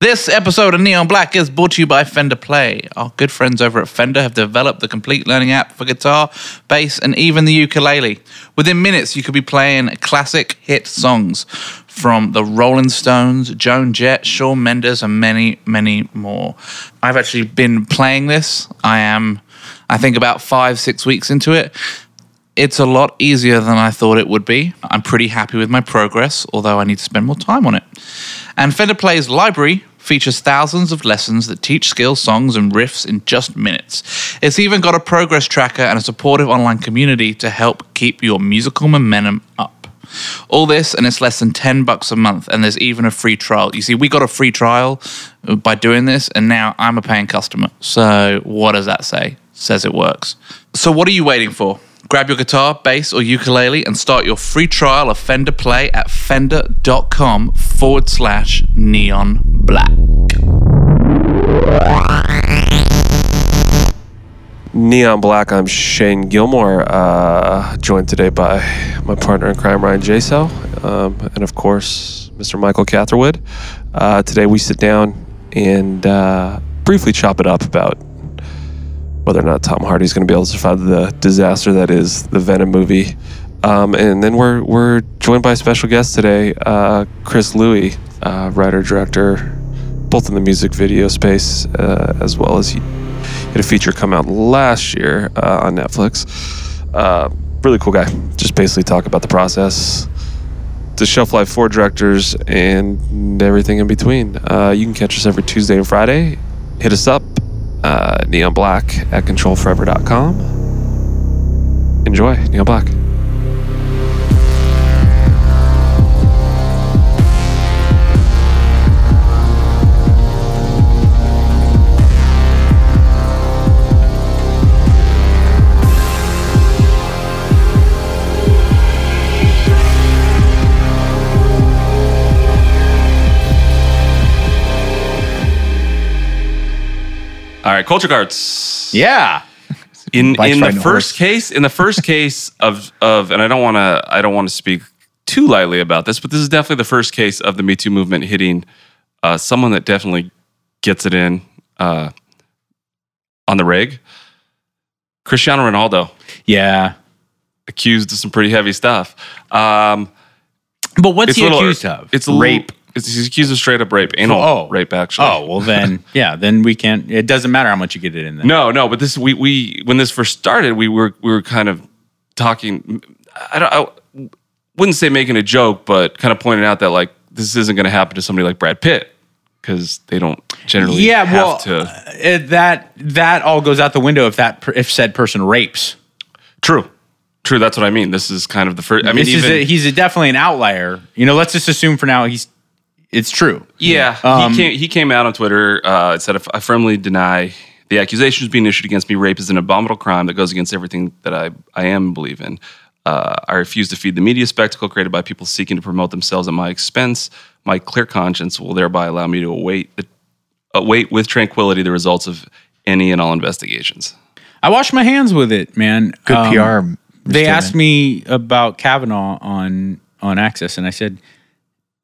This episode of Neon Black is brought to you by Fender Play. Our good friends over at Fender have developed the complete learning app for guitar, bass, and even the ukulele. Within minutes, you could be playing classic hit songs from the Rolling Stones, Joan Jett, Shawn Mendes, and many, many more. I've actually been playing this. I am, I think, about five, six weeks into it. It's a lot easier than I thought it would be. I'm pretty happy with my progress, although I need to spend more time on it. And Fender Play's library features thousands of lessons that teach skills, songs, and riffs in just minutes. It's even got a progress tracker and a supportive online community to help keep your musical momentum up. All this, and it's less than 10 bucks a month, and there's even a free trial. You see, we got a free trial uh, by doing this, and now I'm a paying customer. So, what does that say? Says it works. So, what are you waiting for? Grab your guitar, bass, or ukulele and start your free trial of Fender Play at fender.com forward slash neon black. Neon Black, I'm Cheyne Gilmore, uh, joined today by my partner in crime, Ryan Jaso, um, and of course, Mr. Michael Catherwood. Uh, today we sit down and uh, briefly chop it up about whether or not Tom Hardy's going to be able to survive the disaster that is the Venom movie. Um, and then we're, we're joined by a special guest today, uh, Chris Louie, uh, writer, director, both in the music video space uh, as well as he had a feature come out last year uh, on Netflix. Uh, really cool guy. Just basically talk about the process, the shelf life for directors, and everything in between. Uh, you can catch us every Tuesday and Friday. Hit us up, uh, Neon Black at controlforever.com. Enjoy, Neon Black. All right, culture cards. Yeah. In Bike's in the first horse. case, in the first case of of, and I don't want to I don't want to speak too lightly about this, but this is definitely the first case of the Me Too movement hitting uh, someone that definitely gets it in uh, on the rig. Cristiano Ronaldo Yeah. accused of some pretty heavy stuff. Um, But what's he a little- accused of? It's rape. He's accused of straight up rape, anal Oh. rape, actually. Oh, well, then, yeah, then we can't. It doesn't matter how much you get it in there. No, no, but this we we when this first started, we were we were kind of talking. I don't. I wouldn't say making a joke, but kind of pointing out that like this isn't going to happen to somebody like Brad Pitt because they don't generally. Yeah, have well, to. uh, that that all goes out the window if that if said person rapes. True, true. That's what I mean. This is kind of the first. I mean, even a, he's a, definitely an outlier. You know, let's just assume for now he's it's true. Yeah, Um, he came. He came out on Twitter. Uh, it said, "I firmly deny the accusations being issued against me. Rape is an abominable crime that goes against everything that I I am believe in. Uh, I refuse to feed the media spectacle created by people seeking to promote themselves at my expense. My clear conscience will thereby allow me to await the, await with tranquility the results of any and all investigations." I wash my hands with it, man. Good Um, PR. They asked me about Kavanaugh on on Access, and I said,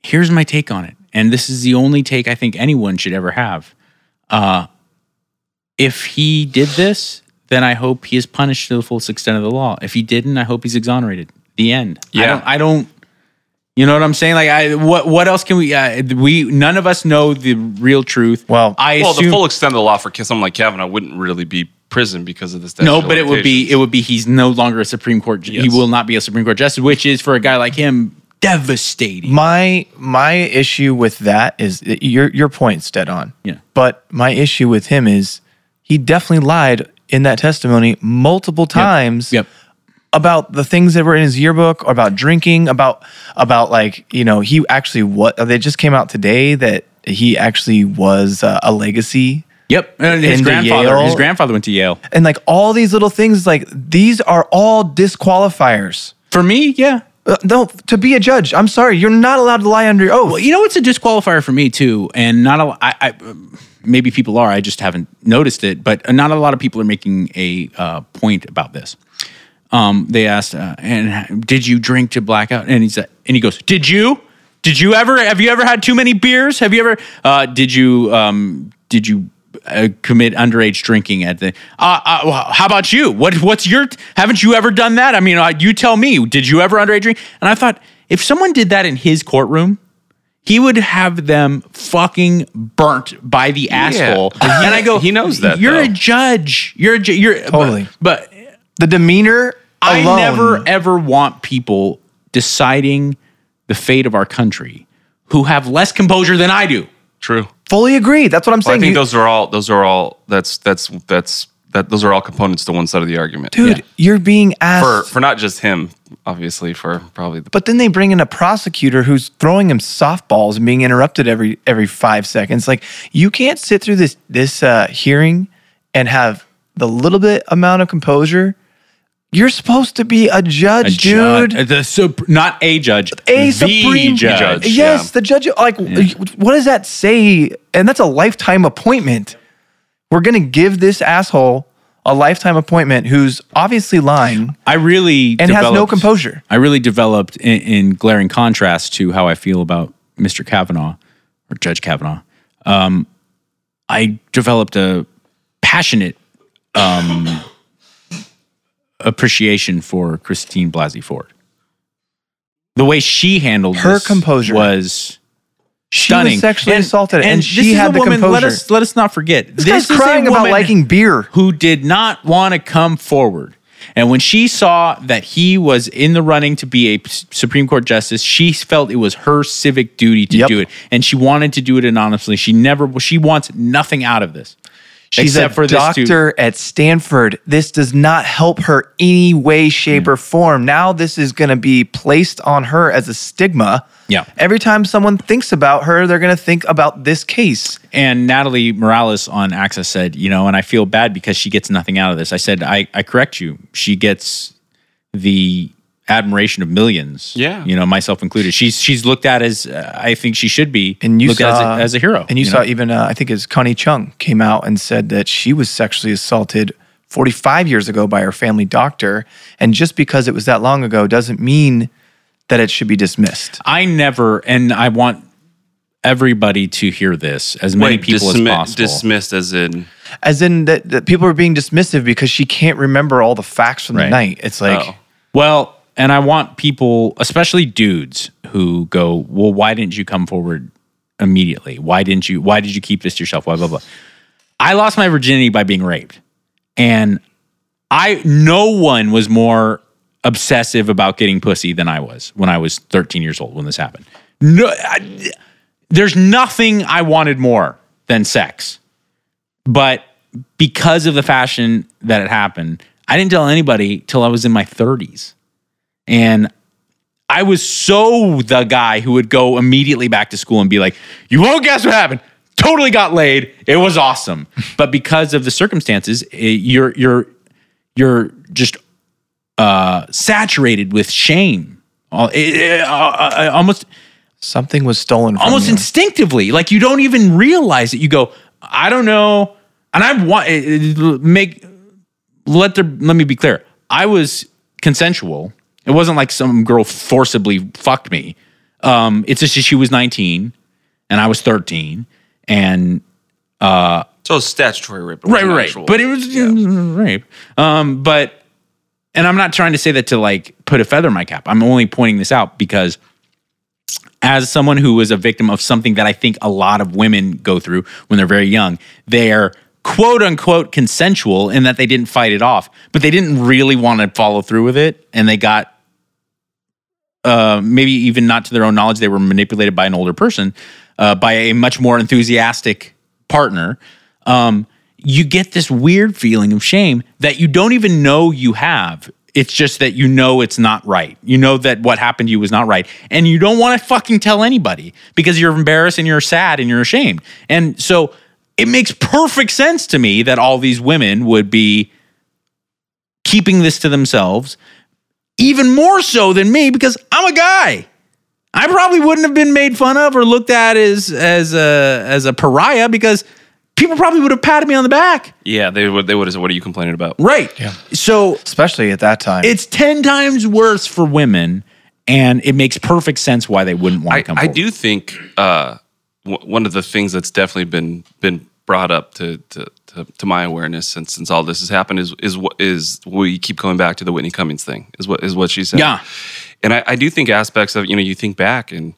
"Here's my take on it." And this is the only take I think anyone should ever have. Uh, if he did this, then I hope he is punished to the fullest extent of the law. If he didn't, I hope he's exonerated. The end. I Yeah. don't. I don't you know what I'm saying? Like, I what what else can we? Uh, we none of us know the real truth. Well- I Well, assume the full extent of the law for someone like Kavanaugh wouldn't really be prison because of this. statute No, but it would be it would be he's no longer a Supreme Court. ju- He will not be a Supreme Court justice, which is for a guy like him devastating. My my issue with that is your your point's dead on. Yeah. But my issue with him is he definitely lied in that testimony multiple times Yep. about the things that were in his yearbook or about drinking, about about like, you know, he actually what they just came out today that he actually was uh, a legacy Yep. And his Into grandfather. Yale. His grandfather went to Yale. and like all these little things like these are all disqualifiers. For me, yeah. Uh, no, to be a judge, I'm sorry, you're not allowed to lie under oath. Well, you know what's a disqualifier for me too, and not a. I, I maybe people are. I just haven't noticed it, but not a lot of people are making a uh, point about this. Um, they asked, uh, "And did you drink to blackout?" And he said, "And he goes, did you?" Did you ever have you ever had too many beers? Have you ever uh, did you um, did you uh, commit underage drinking at the? Uh, uh, well, how about you? What what's your? Haven't you ever done that? I mean, uh, you tell me. Did you ever underage drink? And I thought if someone did that in his courtroom. He would have them fucking burnt by the asshole, and I go. he knows that, You're a judge. You're a ju- you're Totally. But, but The demeanor. I alone- never ever want people deciding the fate of our country who have less composure than I do. True. fully agree. That's what I'm Well, I think You- those are all. Those are all. That's that's that's that. Those are all components to one side of the argument. dude, you're being asked. For for not just him, obviously. For probably the. but then they bring in a prosecutor who's throwing him softballs and being interrupted every every five seconds. Like you can't sit through this this uh, hearing and have the little bit amount of composure. You're supposed to be a judge, dude. Judge- the sup- not a judge, a supreme judge. judge. Yes, yeah. the judge. Like, what does that say? And that's a lifetime appointment. We're gonna give this asshole a lifetime appointment who's obviously lying I really and has no composure. I really developed in, in glaring contrast to how I feel about Mr. Kavanaugh or Judge Kavanaugh. Um, I developed a passionate um, appreciation for Christine Blasey Ford. The way she handled Her this composure. was She stunning. was sexually assaulted, and, this she had the woman, composure. Let us let us not forget. this, guy's is a crying about liking beer. who did not want to come forward. And when she saw that he was in the running to be a Supreme Court justice, she felt it was her civic duty to Yep. do it, and she wanted to do it anonymously. She never, she wants nothing out of this, She's except a doctor at Stanford. This does not help her any way, shape, or hmm. form. Now this is going to be placed on her as a stigma. Yeah. Every time someone thinks about her, they're going to think about this case. And Natalie Morales on Access said, you know, and I feel bad because she gets nothing out of this. I said, I, I correct you. She gets the admiration of millions. Yeah. you know, myself included. She's she's looked at as uh, I think she should be And you looked saw at as a, as a hero. And you, know? saw even uh, I think as Connie Chung came out and said that she was sexually assaulted 45 years ago by her family doctor, and just because it was that long ago doesn't mean that it should be dismissed. I never, and I want everybody to hear this, as many people dismi- as possible. dismissed as in. As in that, that people are being dismissive because she can't remember all the facts from Right. the night. It's like Oh. well, and I want people, especially dudes, who go, "Well, why didn't you come forward immediately? Why didn't you? Why did you keep this to yourself? Blah blah blah." I lost my virginity by being raped, and I no one was more obsessive about getting pussy than I was when I was 13 years old when this happened. No, I, there's nothing I wanted more than sex. But because of the fashion that it happened, I didn't tell anybody till I was in my 30s. And I was so the guy who would go immediately back to school and be like, You won't guess what happened. Totally got laid. It was awesome. but because of the circumstances, eh, you're you're you're just uh, saturated with shame. All- eh, eh, uh, uh, Almost something was stolen from almost you. instinctively like you don't even realize it you go i don't know and i want it- it- make let there let me be clear i was consensual it wasn't like some girl forcibly fucked me um it's just she was 19 and i was 13 and So it's statutory rape. right right actual. but it was it was rape um but and i'm not trying to say that to like put a feather in my cap i'm only pointing this out because as someone who was a victim of something that I think a lot of women go through when they're very young, they're quote unquote consensual in that they didn't fight it off, but they didn't really want to follow through with it. And they got, uh, maybe even not to their own knowledge, they were manipulated by an older person, uh, by a much more enthusiastic partner. Um, you get this weird feeling of shame that you don't even know you have. It's just that you know it's not right. You know that what happened to you was not right. And you don't want to fucking tell anybody because you're embarrassed and you're sad and you're ashamed. And so it makes perfect sense to me that all these women would be keeping this to themselves, even more so than me because I'm a guy. I probably wouldn't have been made fun of or looked at as as a as a pariah because people probably would have patted me on the back. yeah, they would. They would have said, "What are you complaining about?" Right. Yeah. So especially at that time. it's 10 times worse for women and it makes perfect sense why they wouldn't want to come. I forward. do think uh, w- one of the things that's definitely been been brought up to to, to, to my awareness since since all this has happened is is what is we keep going back to the Whitney Cummings thing is what is what she said. Yeah. and I, I do think aspects of you know you think back and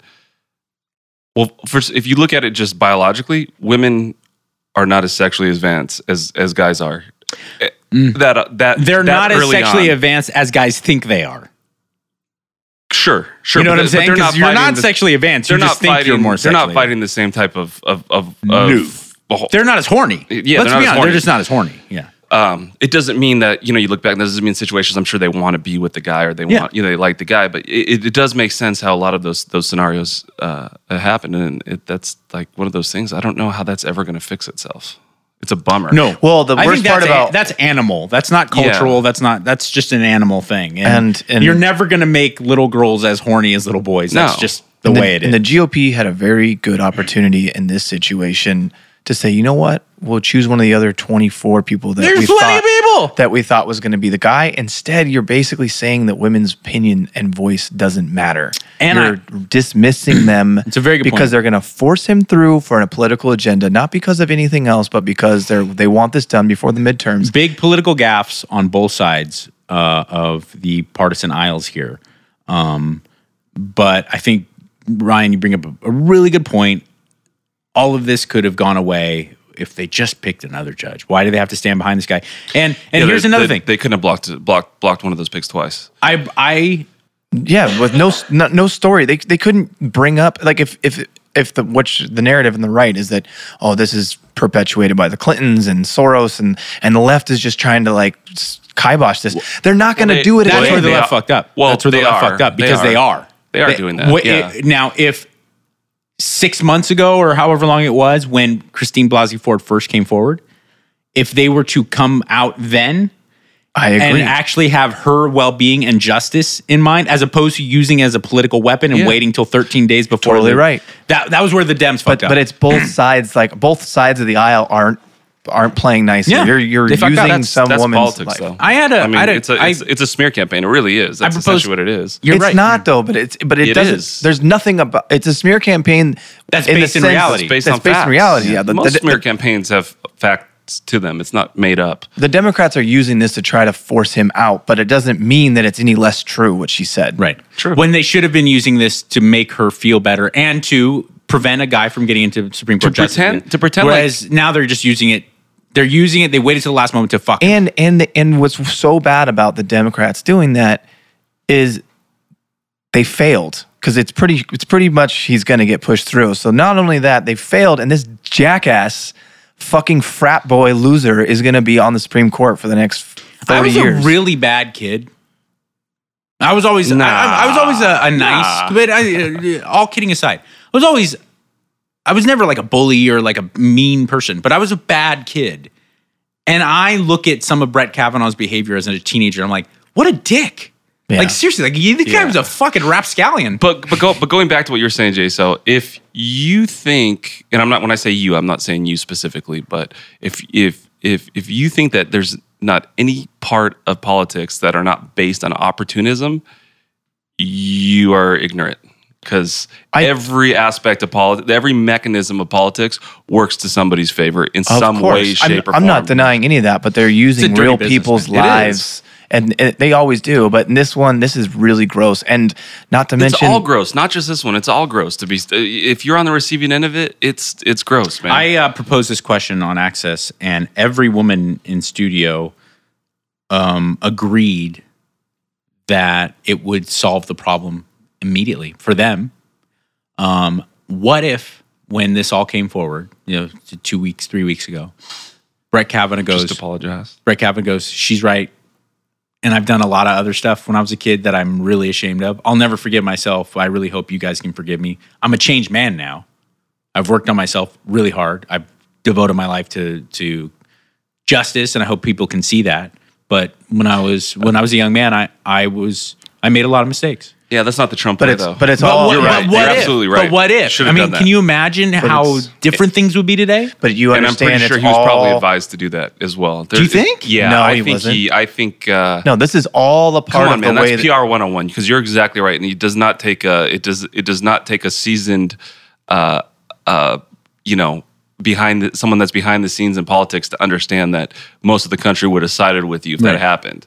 well, first if you look at it just biologically, women are not as sexually advanced as as guys are. Eh, That uh, that Mm. They're that not as sexually on. advanced as guys think they are. Sure, sure. You know what I'm saying? they're Because you're not the- sexually advanced. They're You not fighting. you're more they're not fighting the same type of of of. No. Of They're not as horny. Yeah, Let's they're be honest. They're just not as horny. Yeah. um, it doesn't mean that you know you look back. That doesn't mean situations. I'm sure they want to be with the guy or they Yeah. want you know they like the guy. But it, it does make sense how a lot of those those scenarios uh, happen, and it, that's like one of those things. I don't know how that's ever going to fix itself. It's a bummer. No. Well, the I worst think part that's a- about- that's animal. That's not Yeah. cultural. That's not. That's just an animal thing. And- and- you're never gonna make little girls as horny as little boys. That's No. just the And way it is. And the GOP had a very good opportunity in this situation to say, you know what, we'll choose one of the other 24 people that There's we thought people. that we thought was going to be the guy. Instead, you're basically saying that women's opinion and voice doesn't matter. And you're dismissing them. It's a very good because point. they're going to force him through for a political agenda, not because of anything else, but because they're they want this done before the midterms. big political gaffes on both sides uh, of the partisan aisles here. Um, but I think Ryan, you bring up a, a really good point. All of this could have gone away if they just picked another judge. Why do they have to stand behind this guy? And and Yeah, here's another they- thing. They couldn't have blocked blocked blocked one of those picks twice. I I Yeah, with no no, no story. They they couldn't bring up like if if if the which the narrative in the right is that oh this is perpetuated by the Clintons and Soros and and the left is just trying to like kibosh this. They're not going to they- do it. That's again. where the they left are- fucked up. well, that's where the they left fucked up because they are. are. They are doing that, wh- yeah. it- now, if six months ago or however long it was when Christine Blasey Ford first came forward, if they were to come out then I and agree. actually have her well-being and justice in mind, as opposed to using it as a political weapon and Yeah. waiting till 13 days before. Totally the- right. That that was where the Dems but fucked up. but it's both sides. Like both sides of the aisle aren't aren't playing nicely. Yeah, You're you're they fucked up. using That's- some That's woman's politics, life. though. I had a- I mean, I had a- it's a I- it's, it's a smear campaign. It really is. That's proposed- essentially what it is. You're it's right. not though, but it's but it, It doesn't. is. There's nothing about. It's a smear campaign That's the based in reality. It's based that's on based facts. in reality. Yeah, the, most the- smear the- campaigns have facts to them. It's not made up. the Democrats are using this to try to force him out, but it doesn't mean that it's any less true what she said. Right. True. When they should have been using this to make her feel better and to prevent a guy from getting into Supreme Court justice pretend- to pretend like- Whereas now they're just using it. They're using it. They waited till the last moment to fuck. it. And and and what's so bad about the Democrats doing that is they failed because it's pretty it's pretty much he's going to get pushed through. So not only that they failed, and this jackass fucking frat boy loser is going to be on the Supreme Court for the next baby years I was years. a really bad kid. I was always. I- I, I was always a, a nice. Nah. But I, all kidding aside, I was always. I was never like a bully or like a mean person, but I was a bad kid. And I look at some of Brett Kavanaugh's behavior as a teenager. I'm like, what a dick. Yeah. Like seriously, like you, the guy Yeah. was a fucking rapscallion. But but go but going back to what you're saying, Jay. So if you think, and I'm not when I say you, I'm not saying you specifically, but if if if if you think that there's not any part of politics that are not based on opportunism, you are ignorant. Because every aspect of politics, every mechanism of politics works to somebody's favor in some course. way, shape, I'm, or form. I'm not denying any of that, but they're using real business, people's man. Lives. And and they always do, but in this one, this is really gross. And not to It's mention, all gross, not just this one. It's all gross to be. If you're on the receiving end of it, it's it's gross, man. I uh, proposed this question on Access, and every woman in studio um, agreed that it would solve the problem immediately for them. Um, what if, when this all came forward, you know, two weeks, three weeks ago, Brett Kavanaugh goes, just apologize. Brett Kavanaugh goes, she's right. And I've done a lot of other stuff when I was a kid that I'm really ashamed of. I'll never forgive myself. I really hope you guys can forgive me. I'm a changed man now. I've worked on myself really hard. I've devoted my life to to justice, and I hope people can see that. But when I was when I was a young man, I I was I made a lot of mistakes. Yeah, that's not the Trump But way, it's though. but it's But all what, You're but right. what You're if? absolutely right. But what if? Should I mean, can you imagine how it's- different things would be today? But you understand. and I'm understand pretty sure it's he was probably advised to do that as well. Do you think? Yeah, No, I he think wasn't. he. I think. Uh, No, this is all a Come part on, of man. the way That's that, PR 101 because you're exactly right, and it does not take a. It does. It does not take a seasoned, uh, uh, you know, behind the, someone that's behind the scenes in politics to understand that most of the country would have sided with you if Right. that happened.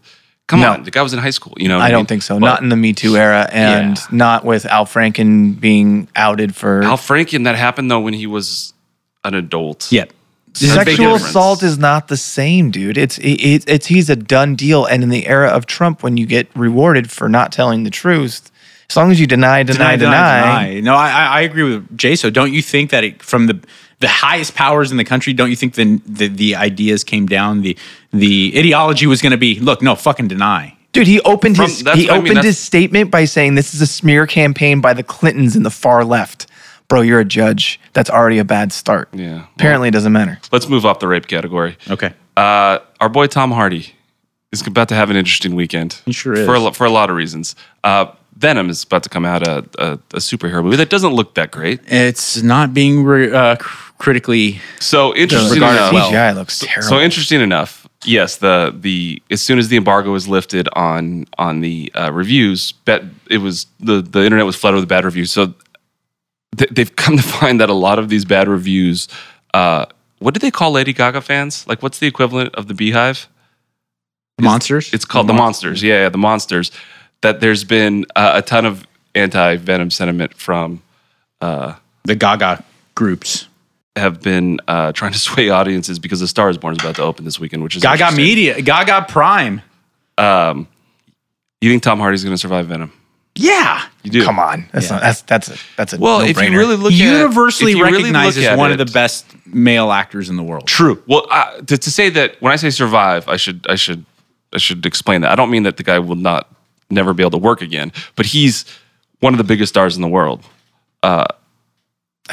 Come No. on, the guy was in high school. You know, what I mean? don't think so. But not in the Me Too era, and Yeah. not with Al Franken being outed for Al Franken. That happened though when he was an adult. Yeah. This is a big sexual assault is not the same, dude. It's it, it's it's he's a done deal. And in the era of Trump, when you get rewarded for not telling the truth, as long as you deny, deny, deny, No, I, I I agree with Jay. So don't you think that it, from the the highest powers in the country, don't you think the the, the ideas came down? The the ideology was going to be, look, no, fucking deny. dude, he opened From- his he what I mean, opened his statement by saying this is a smear campaign by the Clintons and the far left. Bro, you're a judge. That's already a bad start. Yeah. Apparently, it doesn't matter. Let's move up the rape category. Okay. Uh, our boy Tom Hardy is about to have an interesting weekend. He sure is. for a, for a lot of reasons. Uh, Venom is about to come out a, a, a superhero movie that doesn't look that great. It's not being re, uh, critically. So interesting enough. CGI looks terrible. So interesting enough. Yes, the the as soon as the embargo was lifted on on the uh, reviews, bet it was the the internet was flooded with bad reviews. So th- they've come to find that a lot of these bad reviews. Uh, what do they call Lady Gaga fans? Like, what's the equivalent of the BeyHive? Monsters? It's called the, monsters. Yeah, yeah, the monsters. That there's been uh, a ton of anti Venom sentiment from the Gaga groups. Have been uh, trying to sway audiences because the Star is Born is about to open this weekend, which is Gaga interesting. Media, Gaga Prime. You think Tom Hardy's going to survive Venom? Yeah. You do. Come on, that's not, that's that's a that's a Well, if no-brainer. you really look Universally at, if you really recognized look as at one of the best male actors in the world. True. Well, uh, to, to say that when I say survive, I should I should I should explain that. I don't mean that the guy will not never be able to work again, but he's one of the biggest stars in the world.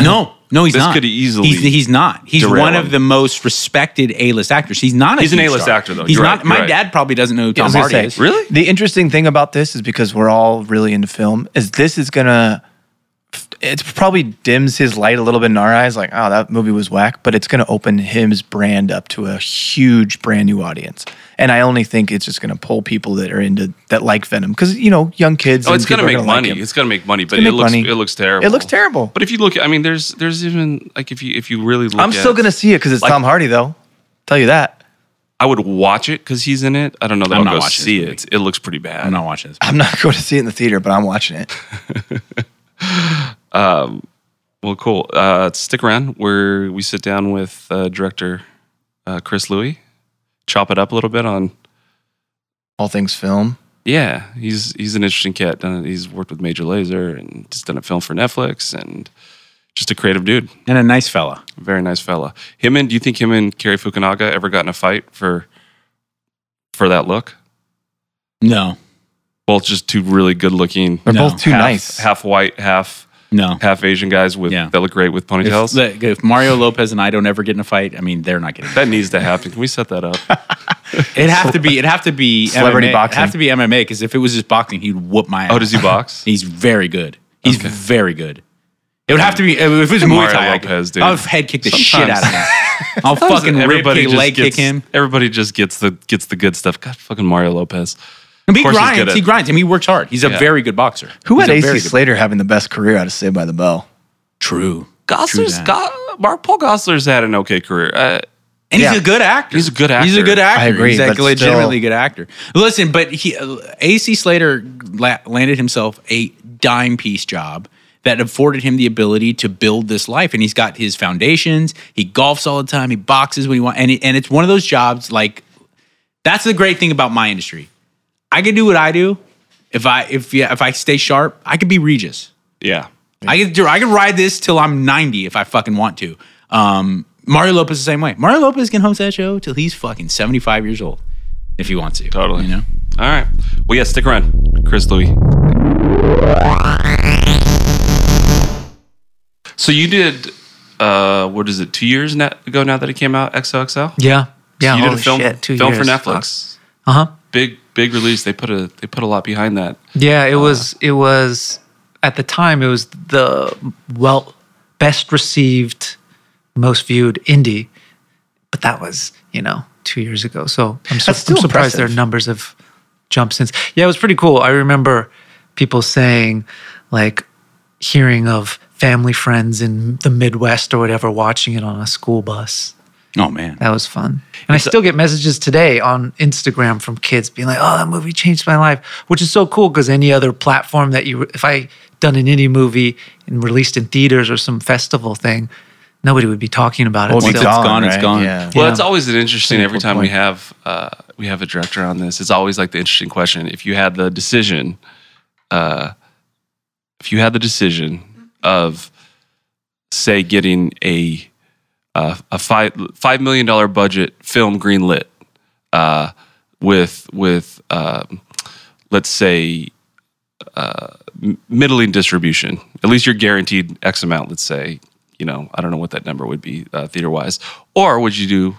No, no, he's This not. could easily He's, he's not. He's derail one of the most respected A-list actors. He's not. A He's an A-list star. actor, though. He's You're not. right, my right. dad probably doesn't know who Tom was Hardy say, is. Really? The interesting thing about this is because we're all really into film, is this is gonna it probably dims his light a little bit in our eyes, like, oh, that movie was whack, but it's gonna open his brand up to a huge brand new audience. And I only think it's just gonna pull people that are into that like Venom. Because you know, young kids Oh, and it's going to make gonna like money. it's going to make money, but it looks money. it looks terrible. It looks terrible. But if you look, I mean, there's there's even like if you if you really look, I'm still gonna see it because it's Like- Tom Hardy though. Tell you that. I would watch it because he's in it. I don't know that I'm I'll not go watching see it. It looks pretty bad. I'm not watching this. I'm not going to see it in the theater, but I'm watching it. Well, cool. Uh, stick around where we sit down with uh, director uh, Chris Louie, chop it up a little bit on. All things film. Yeah, he's he's an interesting cat. Done, he's worked with Major Lazer and just done a film for Netflix and just a creative dude. And a nice fella. Very nice fella. Him and do you think him and Cary Fukunaga ever got in a fight for for that look? No, Both just two really good looking, They're No. both too half, nice. half white, half no. half Asian guys with Yeah. that look great with ponytails. look, if Mario Lopez and I don't ever get in a fight, I mean, they're not getting. that needs to happen. Can we set that up? It have to be. It have to be Celebrity MMA. boxing. It have to be MMA because if it was just boxing, he'd whoop my oh, ass. Oh, does he box? He's very good. He's Okay. very good. It would have to be if it was Muay Mario Thai. Lopez, dude. I'll head kick the shit out of him. I'll fucking rib kick, leg gets, kick him. Everybody just gets the gets the good stuff. God, fucking Mario Lopez. And he course he's good grinds. He grinds. I mean, he works hard. He's a Yeah. very good boxer. Who He's had AC good- Slater having the best career out of Saved by the Bell? True. Gosselaar's that. got Mark Paul Gosselaar's had an okay career. Uh, And Yeah. he's a good actor. He's a good actor. He's a good actor. I agree, He's like but a legitimately still- good actor. Listen, but he uh, AC Slater la- landed himself a dime piece job that afforded him the ability to build this life. And he's got his foundations. He golfs all the time. He boxes when he wants. And, it, and it's one of those jobs like that's the great thing about my industry. I can do what I do. If I if yeah, if I stay sharp, I could be Regis. yeah. I can do. I can ride this till I'm 90 if I fucking want to. Um, Mario Lopez the same way. Mario Lopez can host that show till he's fucking 75 years old if he wants to. Totally. You know. All right. Well, yeah. Stick around, Chris Louie. So you did. Uh, what is it? Two years ago now that it came out. XOXO. Yeah. Yeah. you did a film shit, two film years. for Netflix. Uh huh. Big big release. They put a they put a lot behind that. Yeah, it uh, was it was at the time it was the well best received, most viewed indie, but that was you know two years ago. So I'm, su- I'm surprised their impressive. numbers have jumped since. Yeah, it was pretty cool. I remember people saying like hearing of family friends in the Midwest or whatever watching it on a school bus. Oh man. That was fun. And I still get messages today on Instagram from kids being like, "Oh, that movie changed my life," which is so cool because any other platform that you, if I done an indie movie and released in theaters or some festival thing, nobody would be talking about it. Well, Once still. it's gone, it's gone. Yeah. Well, Yeah. it's always an interesting. Every cool time we have uh, we have a director on this, it's always like the interesting question. If you had the decision, uh, if you had the decision of, say, getting a uh, a five five million dollar budget film greenlit, uh, with with um, let's say uh, middling distribution. At least you're guaranteed X amount. Let's say, you know, I don't know what that number would be uh, theater wise. Or would you do?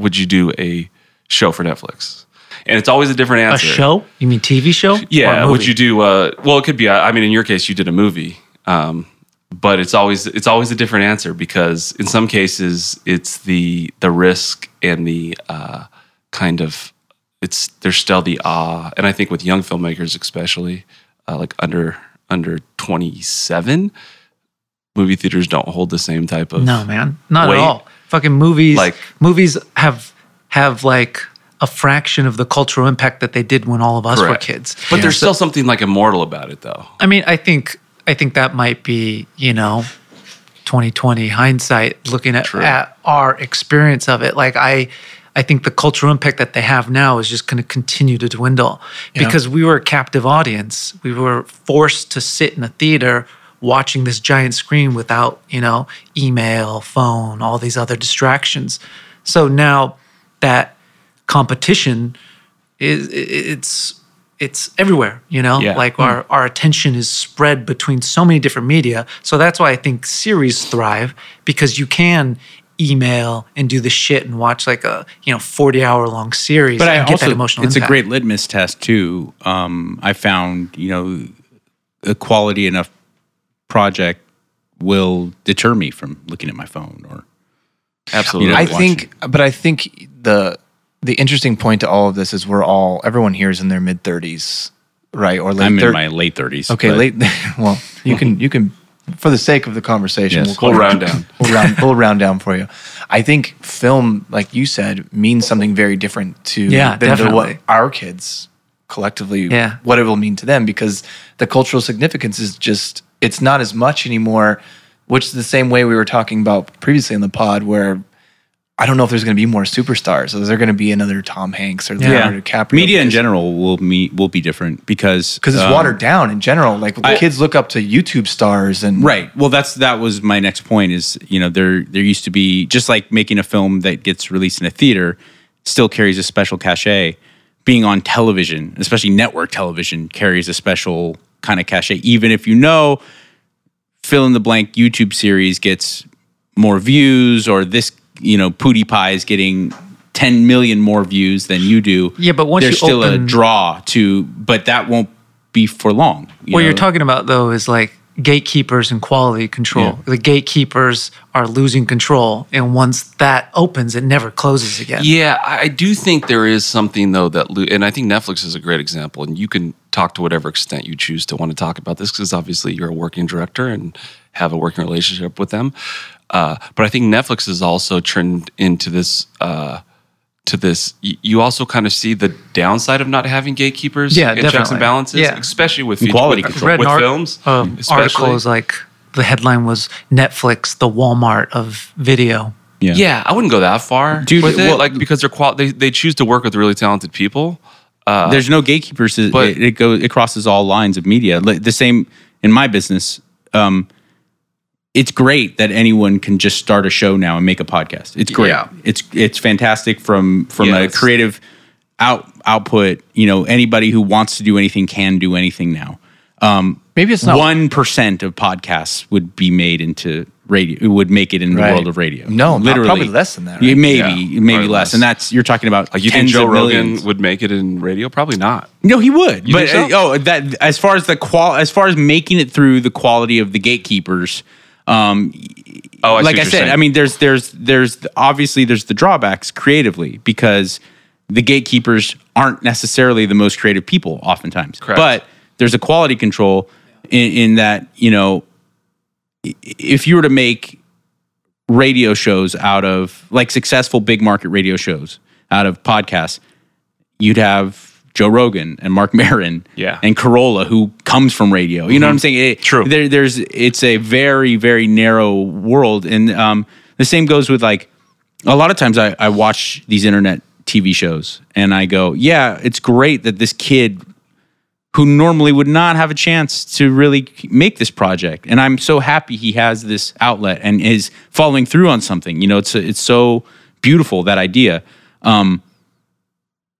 Would you do a show for Netflix? And it's always a different answer. A show? You mean TV show? Or Yeah. Would you do? Uh, well, it could be. I mean, in your case, you did a movie. Um, but it's always it's always a different answer because in some cases it's the the risk and the uh, kind of it's there's still the awe and I think with young filmmakers especially uh, like under under 27 movie theaters don't hold the same type of No, man, not Wait. at all. Fucking movies. Like- movies have have like a fraction of the cultural impact that they did when all of us were kids. but there's still something like immortal about it though I mean, I think I think that might be, you know, 2020 hindsight looking at, at our experience of it. Like I I think the cultural impact that they have now is just going to continue to dwindle because we were a captive audience. We were forced to sit in a theater watching this giant screen without, you know, email, phone, all these other distractions. So now that competition is it's it's everywhere you know Yeah. like our our attention is spread between so many different media so that's why i think series thrive because you can email and do the shit and watch like a you know 40 hour long series But I get also, that emotional it's a great litmus test too. Um, I found, you know, a quality enough project will deter me from looking at my phone or absolutely You know, I watching. think, but I think the the interesting point to all of this is we're all everyone here is in their mid thirties, right? Or late I'm in my late 30s. okay, but- late. Well, you can you can for the sake of the conversation, Yes. call We'll round down. We'll round we'll round down for you. I think film, like you said, means something very different to Yeah, than to what definitely. our kids collectively Yeah. what it will mean to them because the cultural significance is just it's not as much anymore which is the same way we were talking about previously in the pod where I don't know if there's going to be more superstars. Is there going to be another Tom Hanks or Leonardo DiCaprio? Media in general will me will be different because because it's um, watered down in general. Like I- kids look up to YouTube stars and Right. Well, that's that was my next point. Is you know there there used to be just like making a film that gets released in a theater still carries a special cachet. Being on television, especially network television, carries a special kind of cachet. Even if you know fill in the blank YouTube series gets more views, or this you know PewDiePie is getting. 10 million more views than you do. Yeah, but once there's you still a draw to, but that won't be for long. you what know? you're talking about though is like gatekeepers and quality control Yeah. the gatekeepers are losing control and once that opens it never closes again Yeah, I I do think there is something though that, lo- and I think Netflix is a great example. And you can talk to whatever extent you choose to want to talk about this, because obviously you're a working director and have a working relationship with them. Uh, but I think Netflix has also turned into this. Uh, to this, y- you also kind of see the downside of not having gatekeepers Yeah, and checks and balances, Yeah. especially with feature- quality with, control. read with an art- films. um, especially. article is like the headline was Netflix, the Walmart of video. yeah. Yeah, I wouldn't go that far, Dude, With it, well- like because they're qual- they they choose to work with really talented people. Uh, there's no gatekeepers. But- it, it goes it crosses all lines of media. Like, The same in my business. Um, it's great that anyone can just start a show now and make a podcast. It's great. Yeah. It's it's fantastic from from a creative out output. You know, anybody who wants to do anything can do anything now. Um, maybe it's not one percent of podcasts would be made into radio. It would make it in the Right. world of radio. No, literally, probably less than that, right? maybe, Yeah, maybe less. less. And that's you're talking about Like you think Joe Rogan would make it in radio? Probably not. No, he would. You but so? uh, oh, that as far as the qual, as far as making it through the quality of the gatekeepers. Um, Oh, I like I said, saying. I mean, there's there's there's obviously there's the drawbacks creatively because the gatekeepers aren't necessarily the most creative people oftentimes. Correct. But there's a quality control in, in that you know if you were to make radio shows out of like successful big market radio shows out of podcasts, you'd have Joe Rogan and Mark Maron Yeah. and Carolla who comes from radio. You know what I'm saying? It- True. There, there's it's a very very narrow world, and um, the same goes with like a lot of times I, I watch these internet TV shows and I go, yeah, it's great that this kid who normally would not have a chance to really make this project. And I'm so happy he has this outlet and is following through on something. You know, it's it's so beautiful that idea. Um,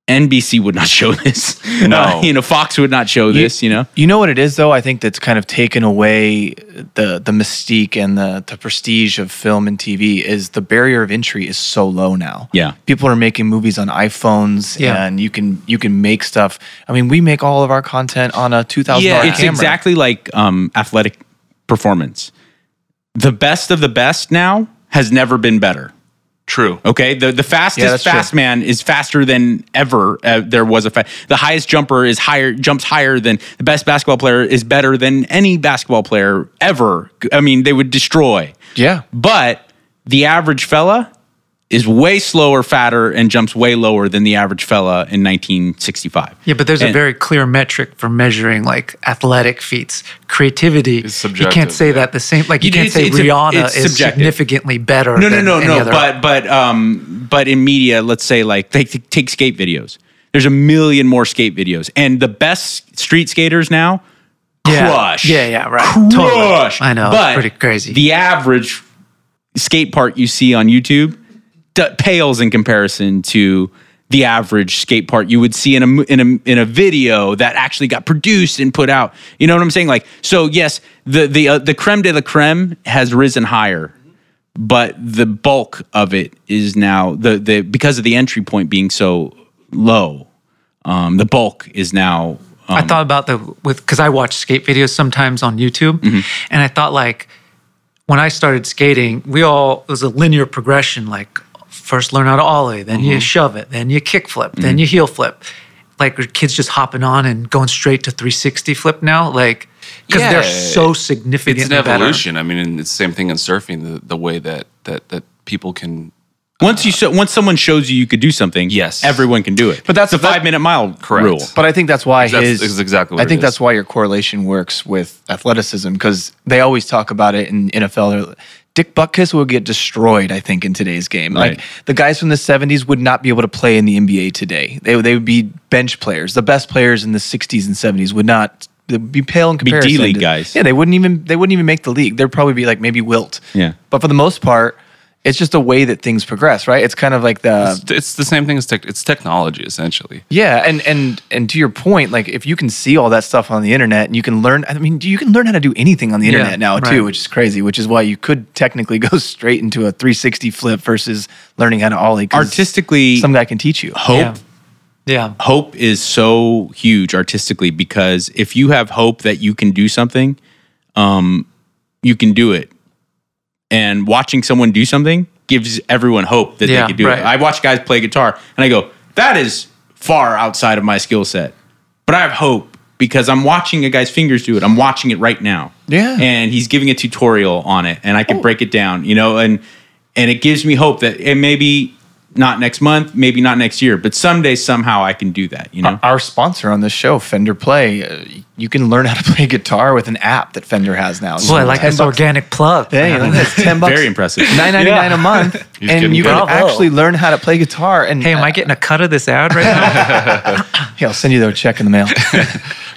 NBC would not show this. No. you know, Fox would not show this. You know, You know what it is though? I think that's kind of taken away the the mystique and the, the prestige of film and TV is the barrier of entry is so low now. Yeah. People are making movies on iPhones Yeah. and you can you can make stuff. I mean, we make all of our content on a two thousand dollar it's camera. exactly like um, athletic performance. The best of the best now has never been better. True. Okay, the the fastest Yeah, that's true. fast man is faster than ever uh, there was a fa- the highest jumper is higher jumps higher than the best basketball player is better than any basketball player ever. I mean, they would destroy. Yeah. But the average fella is way slower, fatter, and jumps way lower than the average fella in 1965. Yeah, but there's a very clear metric for measuring like athletic feats. Creativity, It's subjective. you can't say yeah. that the same. Like you You- can't it's- say it's Rihanna it's is subjective. significantly better. No, no, than no, any no. other- But but um but in media, let's say like they take, take skate videos. There's a million more skate videos, and the best street skaters now Yeah. crush. Yeah, yeah, right. Crush. Totally. I know, it's But pretty crazy. The average skate park you see on YouTube d- pales in comparison to the average skate part you would see in a in a in a video that actually got produced and put out. You know what I'm saying? Like, so yes, the the uh, the creme de la creme has risen higher, but the bulk of it is now the the because of the entry point being so low. Um, the bulk is now. I thought about the with because I watch skate videos sometimes on YouTube, Mm-hmm. and I thought like when I started skating, we all it was a linear progression. Like first learn how to ollie, then Mm-hmm. you shove it, then you kick flip, then you heel flip. Like are kids just hopping on and going straight to 360 flip now, like because Yeah, they're so significant. It's an better. evolution. I mean, it's the same thing in surfing. The the way that that that people can Once you show, once someone shows you you could do something, Yes. everyone can do it. But that's- the that- five minute mile Correct. rule. But I think that's why his is exactly what I think is. that's why your correlation works with athleticism because they always talk about it in NFL. Dick Butkus will get destroyed, I think, in today's game. Right. Like the guys from the '70s would not be able to play in the NBA today. They they would be bench players. The best players in the '60s and '70s would not. They'd be pale in comparison. Be. D-League to- guys. Yeah, they wouldn't even they wouldn't even make the league. They'd probably be like maybe Wilt. Yeah. But for the most part, it's just a way that things progress, right? It's kind of like the It's, it's the same thing as tech. It's technology essentially. yeah, and and and to your point, like if you can see all that stuff on the internet and you can learn, I mean, you can learn how to do anything on the Yeah, internet now right. too, which is crazy. Which is why you could technically go straight into a 360 flip versus learning how to ollie. 'cause Artistically, some guy can teach you. hope Yeah. Yeah. hope is so huge artistically because if you have hope that you can do something, um, you can do it. And watching someone do something gives everyone hope that Yeah, they can do right. it. I watch guys play guitar and I go, that is far outside of my skill set. But I have hope because I'm watching a guy's fingers do it. I'm watching it right now. Yeah. And he's giving a tutorial on it and I can oh. break it down, you know, and and it gives me hope that it maybe not next month, maybe not next year, but someday somehow I can do that, you know. Our sponsor on this show, Fender Play, uh, you can learn how to play guitar with an app that Fender has now. Boy, I like this bucks- organic plug. Hey, man. that's ten bucks. Very impressive. Nine ninety nine a month, He's and you can actually learn how to play guitar. And Hey, am I getting a cut of this ad right now? Yeah, I'll send you the check in the mail.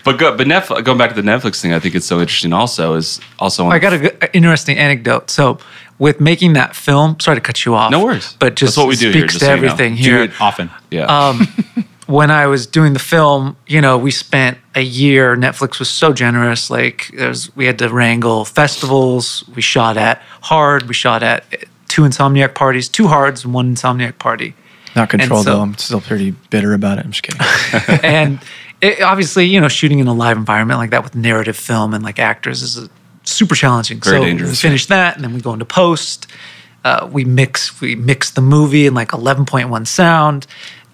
But go, but Netflix, going back to the Netflix thing, I think it's so interesting. Also, is also on I got an interesting anecdote. So, with making that film, sorry to cut you off. No worries. But just That's what we do here, speaks just to so you know. everything Do here. it often. yeah. Um, when I was doing the film, you know, we spent a year. Netflix was so generous. Like there's, we had to wrangle festivals. We shot at Hard. We shot at two Insomniac parties, two Hards and one Insomniac party. Not controlled so- though. I'm still pretty bitter about it. I'm just kidding. and it, obviously, you know, shooting in a live environment like that with narrative film and like actors is uh, super challenging. Very so dangerous, we finish that, and then we go into post. Uh, we mix we mix the movie in like 11.1 sound,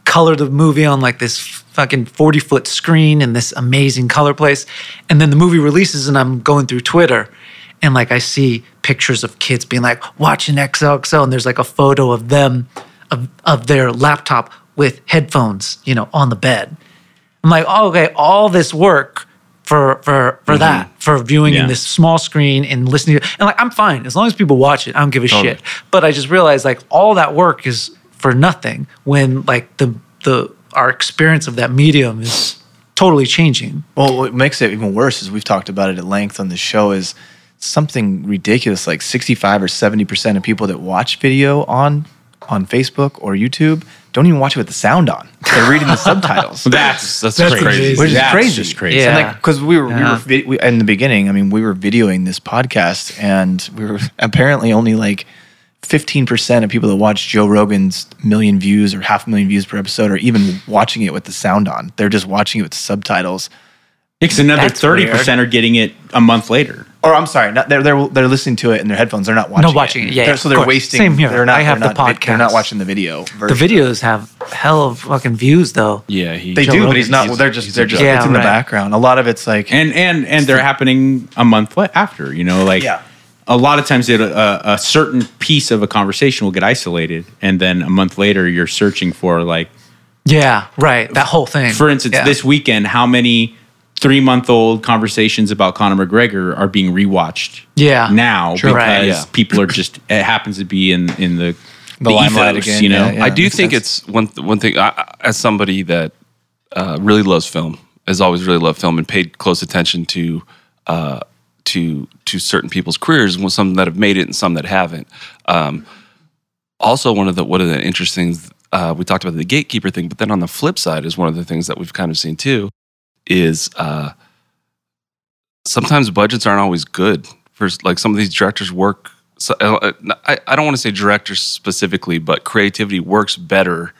color the movie on like this fucking 40 foot screen in this amazing color place, and then the movie releases, and I'm going through Twitter. And like I see pictures of kids being like watching XOXO, and there's like a photo of them of, of their laptop with headphones, you know, on the bed. I'm like, oh, okay, all this work for for for mm-hmm. that, for viewing Yeah. in this small screen and listening. To, and like, I'm fine as long as people watch it. I don't give a shit. But I just realized like all that work is for nothing when like the the our experience of that medium is totally changing. Well, what makes it even worse is we've talked about it at length on the show is something ridiculous like 65 or 70% of people that watch video on on Facebook or YouTube don't even watch it with the sound on. They're reading the subtitles. That's That's, That's crazy. crazy. Which is That's crazy. just crazy. Yeah. And like, because we were, we were vi- we, in the beginning, I mean, we were videoing this podcast, and we were apparently only like 15% of people that watch Joe Rogan's million views or half a million views per episode are even watching it with the sound on. They're just watching it with subtitles. Because another That's thirty percent are getting it a month later. Or I'm sorry, not, they're, they're they're listening to it in their headphones. They're not watching. watching it, yeah, They're- yeah, so they're course. wasting. Same here. They're not. I have they're the not, They're not watching the video. The videos have hell of fucking views though. Yeah, he, They Joe do, but he's not. he's- they're just. They're just. joke. it's in Yeah, the background. A lot of it's like. and and and they're happening a month after. You know, like Yeah. a lot of times it, a, a certain piece of a conversation will get isolated, and then a month later you're searching for like, Yeah, right. That whole thing. for instance, Yeah. this weekend, how many three month old conversations about Conor McGregor are being rewatched? Yeah. now Sure. because Right, yeah. people are just it happens to be in in the The limelight ethos, again, You know, yeah, yeah. I do makes think sense. it's one one thing. I, I- as somebody that uh, really loves film, has always really loved film, and paid close attention to uh, to to certain people's careers, and some that have made it and some that haven't. Um, also, one of the one of the interesting uh, we talked about the gatekeeper thing, but then on the flip side is one of the things that we've kind of seen too is uh, sometimes budgets aren't always good for like some of these directors work. So, uh, I, I don't want to say directors specifically, but creativity works better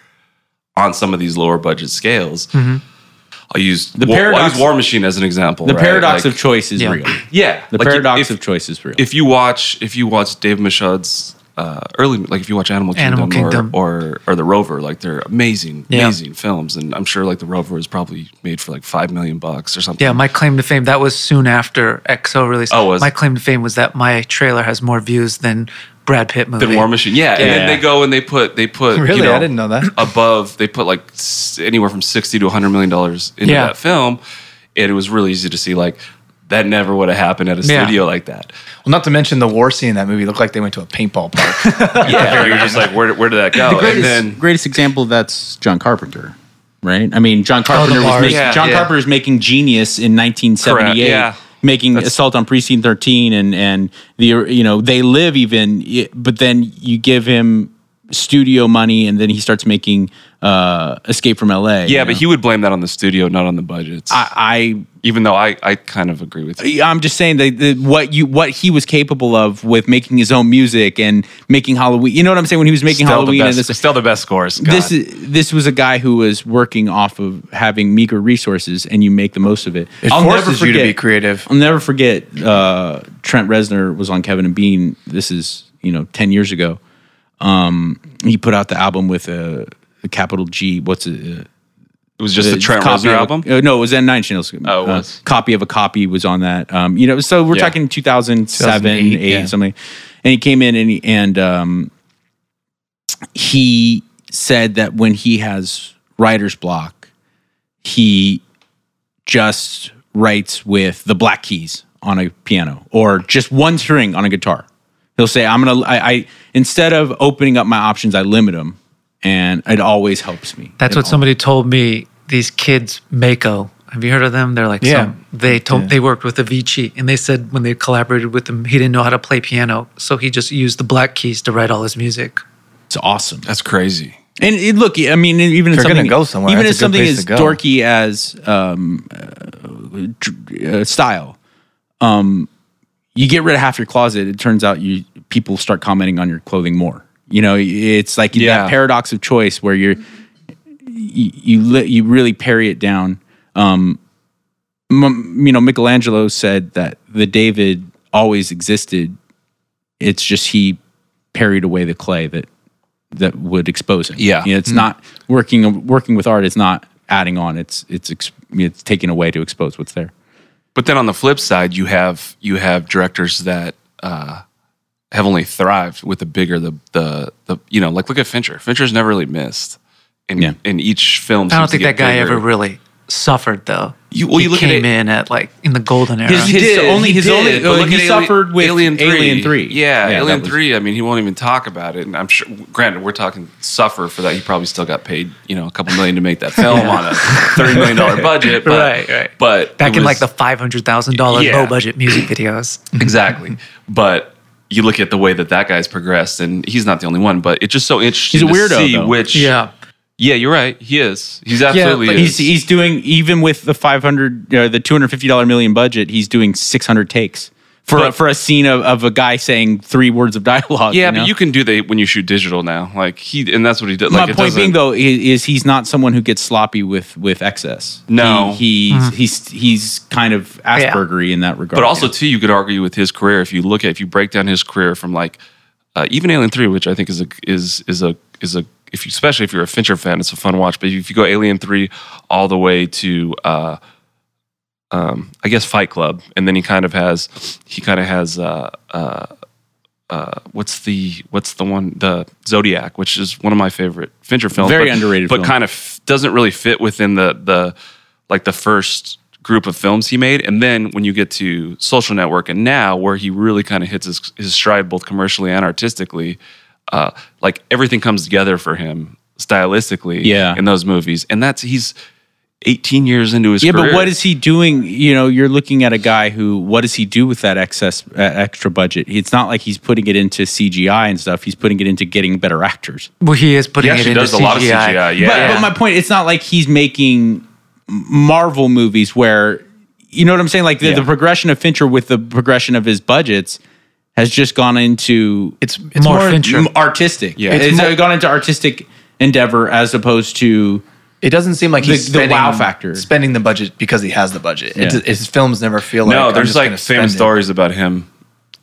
on some of these lower budget scales. I'll use The War, I'll paradox- use War Machine as an example. the right? paradox Like, of choice is Yeah. real. yeah, The like, paradox if, of choice is real. if you watch if you watch Dave Michôd's uh, early like if you watch Animal Kingdom, Animal Kingdom. Or, or or The Rover, like they're amazing, Yeah. amazing films, and I'm sure like The Rover was probably made for like five million bucks or something. Yeah, my claim to fame that was soon after XO released. Oh, was my it? claim to fame was that my trailer has more views than Brad Pitt movie. The War Machine, yeah. And then they go and they put they put Really? you know, I didn't know that. above they put like anywhere from sixty to hundred million dollars into Yeah. that film, and it was really easy to see like that never would have happened at a Yeah. studio like that. Well, not to mention the war scene in that movie looked like they went to a paintball park. Yeah, you're just like where where did that go? the and greatest, then greatest example of that's John Carpenter, right? I mean, John oh, Carpenter was making Yeah, John yeah. Carpenter is making Genius in 1978, yeah. making Assault on Precinct 13, and and the you know they live even, but then you give him studio money, and then he starts making uh, Escape from L.A. yeah, but he would blame that on the studio, not on the budgets. I, even though I, I kind of agree with you. I I'm just saying that the, what you what he was capable of with making his own music and making Halloween. You know what I'm saying when he was making Still Halloween the and best, this still the best scores. God. this this was a guy who was working off of having meager resources, and you make the most of it. It forces you to be creative. I'll never forget. Uh, Trent Reznor was on Kevin and Bean. This is you know ten years ago. Um, he put out the album with a, a capital G. What's it? Uh, it was just the it's Trent copy Reznor of a- album. uh, no, it was N Nine Channels. Oh, it was. copy of a copy was on that. Um, you know, so we're Yeah. talking 2007, 2008, 8, yeah. something. And he came in and he, and um, he said that when he has writer's block, he just writes with the black keys on a piano or just one string on a guitar. He'll say, "I'm gonna." I, I instead of opening up my options, I limit them, and it always helps me. That's It what somebody told me. These kids, Mako. Have you heard of them? They're like, Yeah. some, they told Yeah. they worked with Avicii, and they said when they collaborated with him, he didn't know how to play piano, so he just used the black keys to write all his music. It's awesome. That's crazy. And it, look, I mean, even If in you're gonna something, go somewhere, even if something place as dorky as um, uh, uh, style, um, you get rid of half your closet. It turns out you people start commenting on your clothing more. You know, it's like Yeah. that paradox of choice where you're you you, li- you really parry it down. Um, m- you know, Michelangelo said that the David always existed. It's just he parried away the clay that that would expose him. Yeah. You know, it's not working working with art. It's not adding on. It's it's ex- it's taking away to expose what's there. But then on the flip side, you have you have directors that uh, have only thrived with the bigger the the the you know like look at Fincher. Fincher's never really missed in Yeah. in each film. I don't think that guy bigger. ever really suffered though. You- well, he you look at came it- in at like in the golden era. His- He his did. only- he his did, only- but look he at Ali- suffered with Alien Three. Alien 3. Yeah, Yeah, Alien was- Three. I mean, he won't even talk about it, and I'm sure. Granted, we're talking suffer for that. He probably still got paid, you know, a couple million to make that film on a thirty million dollar budget. But, Right, right. But Back it in was- like the five hundred thousand dollar Yeah. low budget music videos. exactly. But you look at the way that that guy's progressed, and he's not the only one. But it's just so interesting. He's a to weirdo, See though. which. Yeah. Yeah, you're right. He is. He's absolutely. but is. He's he's doing even with the five hundred, uh, the two hundred fifty dollar million budget. He's doing six hundred takes for a, for a scene of, of a guy saying three words of dialogue. yeah, know? but you can do that when you shoot digital now. Like he, and that's what he did. My Like, it point being, though, is, is he's not someone who gets sloppy with with excess. No. he, he's he's he's kind of Aspergery in that regard. But also, too, you could argue with his career if you look at if you break down his career from like uh, even Alien Three, which I think is a is is a is a if you, especially if you're a Fincher fan, it's a fun watch. But if you go Alien Three all the way to uh, um, I guess Fight Club, and then he kind of has he kind of has uh, uh, uh, what's the what's the one the Zodiac, which is one of my favorite Fincher films, Very but, underrated but film. kind of f- doesn't really fit within the the like the first group of films he made. And then when you get to Social Network and now, where he really kind of hits his, his stride both commercially and artistically, uh, like everything comes together for him stylistically Yeah. in those movies. And that's he's 18 years into his yeah, career. but what is he doing? You know, you're looking at a guy who. What does he do with that excess uh, extra budget? It's not like he's putting it into CGI and stuff. He's putting it into getting better actors. Well, he is he putting it actually into does a CGI. lot of CGI. Yeah. But, but my point, it's not like he's making Marvel movies where you know what I'm saying. Like the, Yeah. the progression of Fincher with the progression of his budgets has just gone into It's it's More more, Fincher. artistic. Yeah. it's, It's more- gone into artistic endeavor as opposed to It doesn't seem like he's the spending, wow factor. spending the budget because he has the budget. It's, Yeah. his films never feel like no, I'm there's just like gonna famous stories about him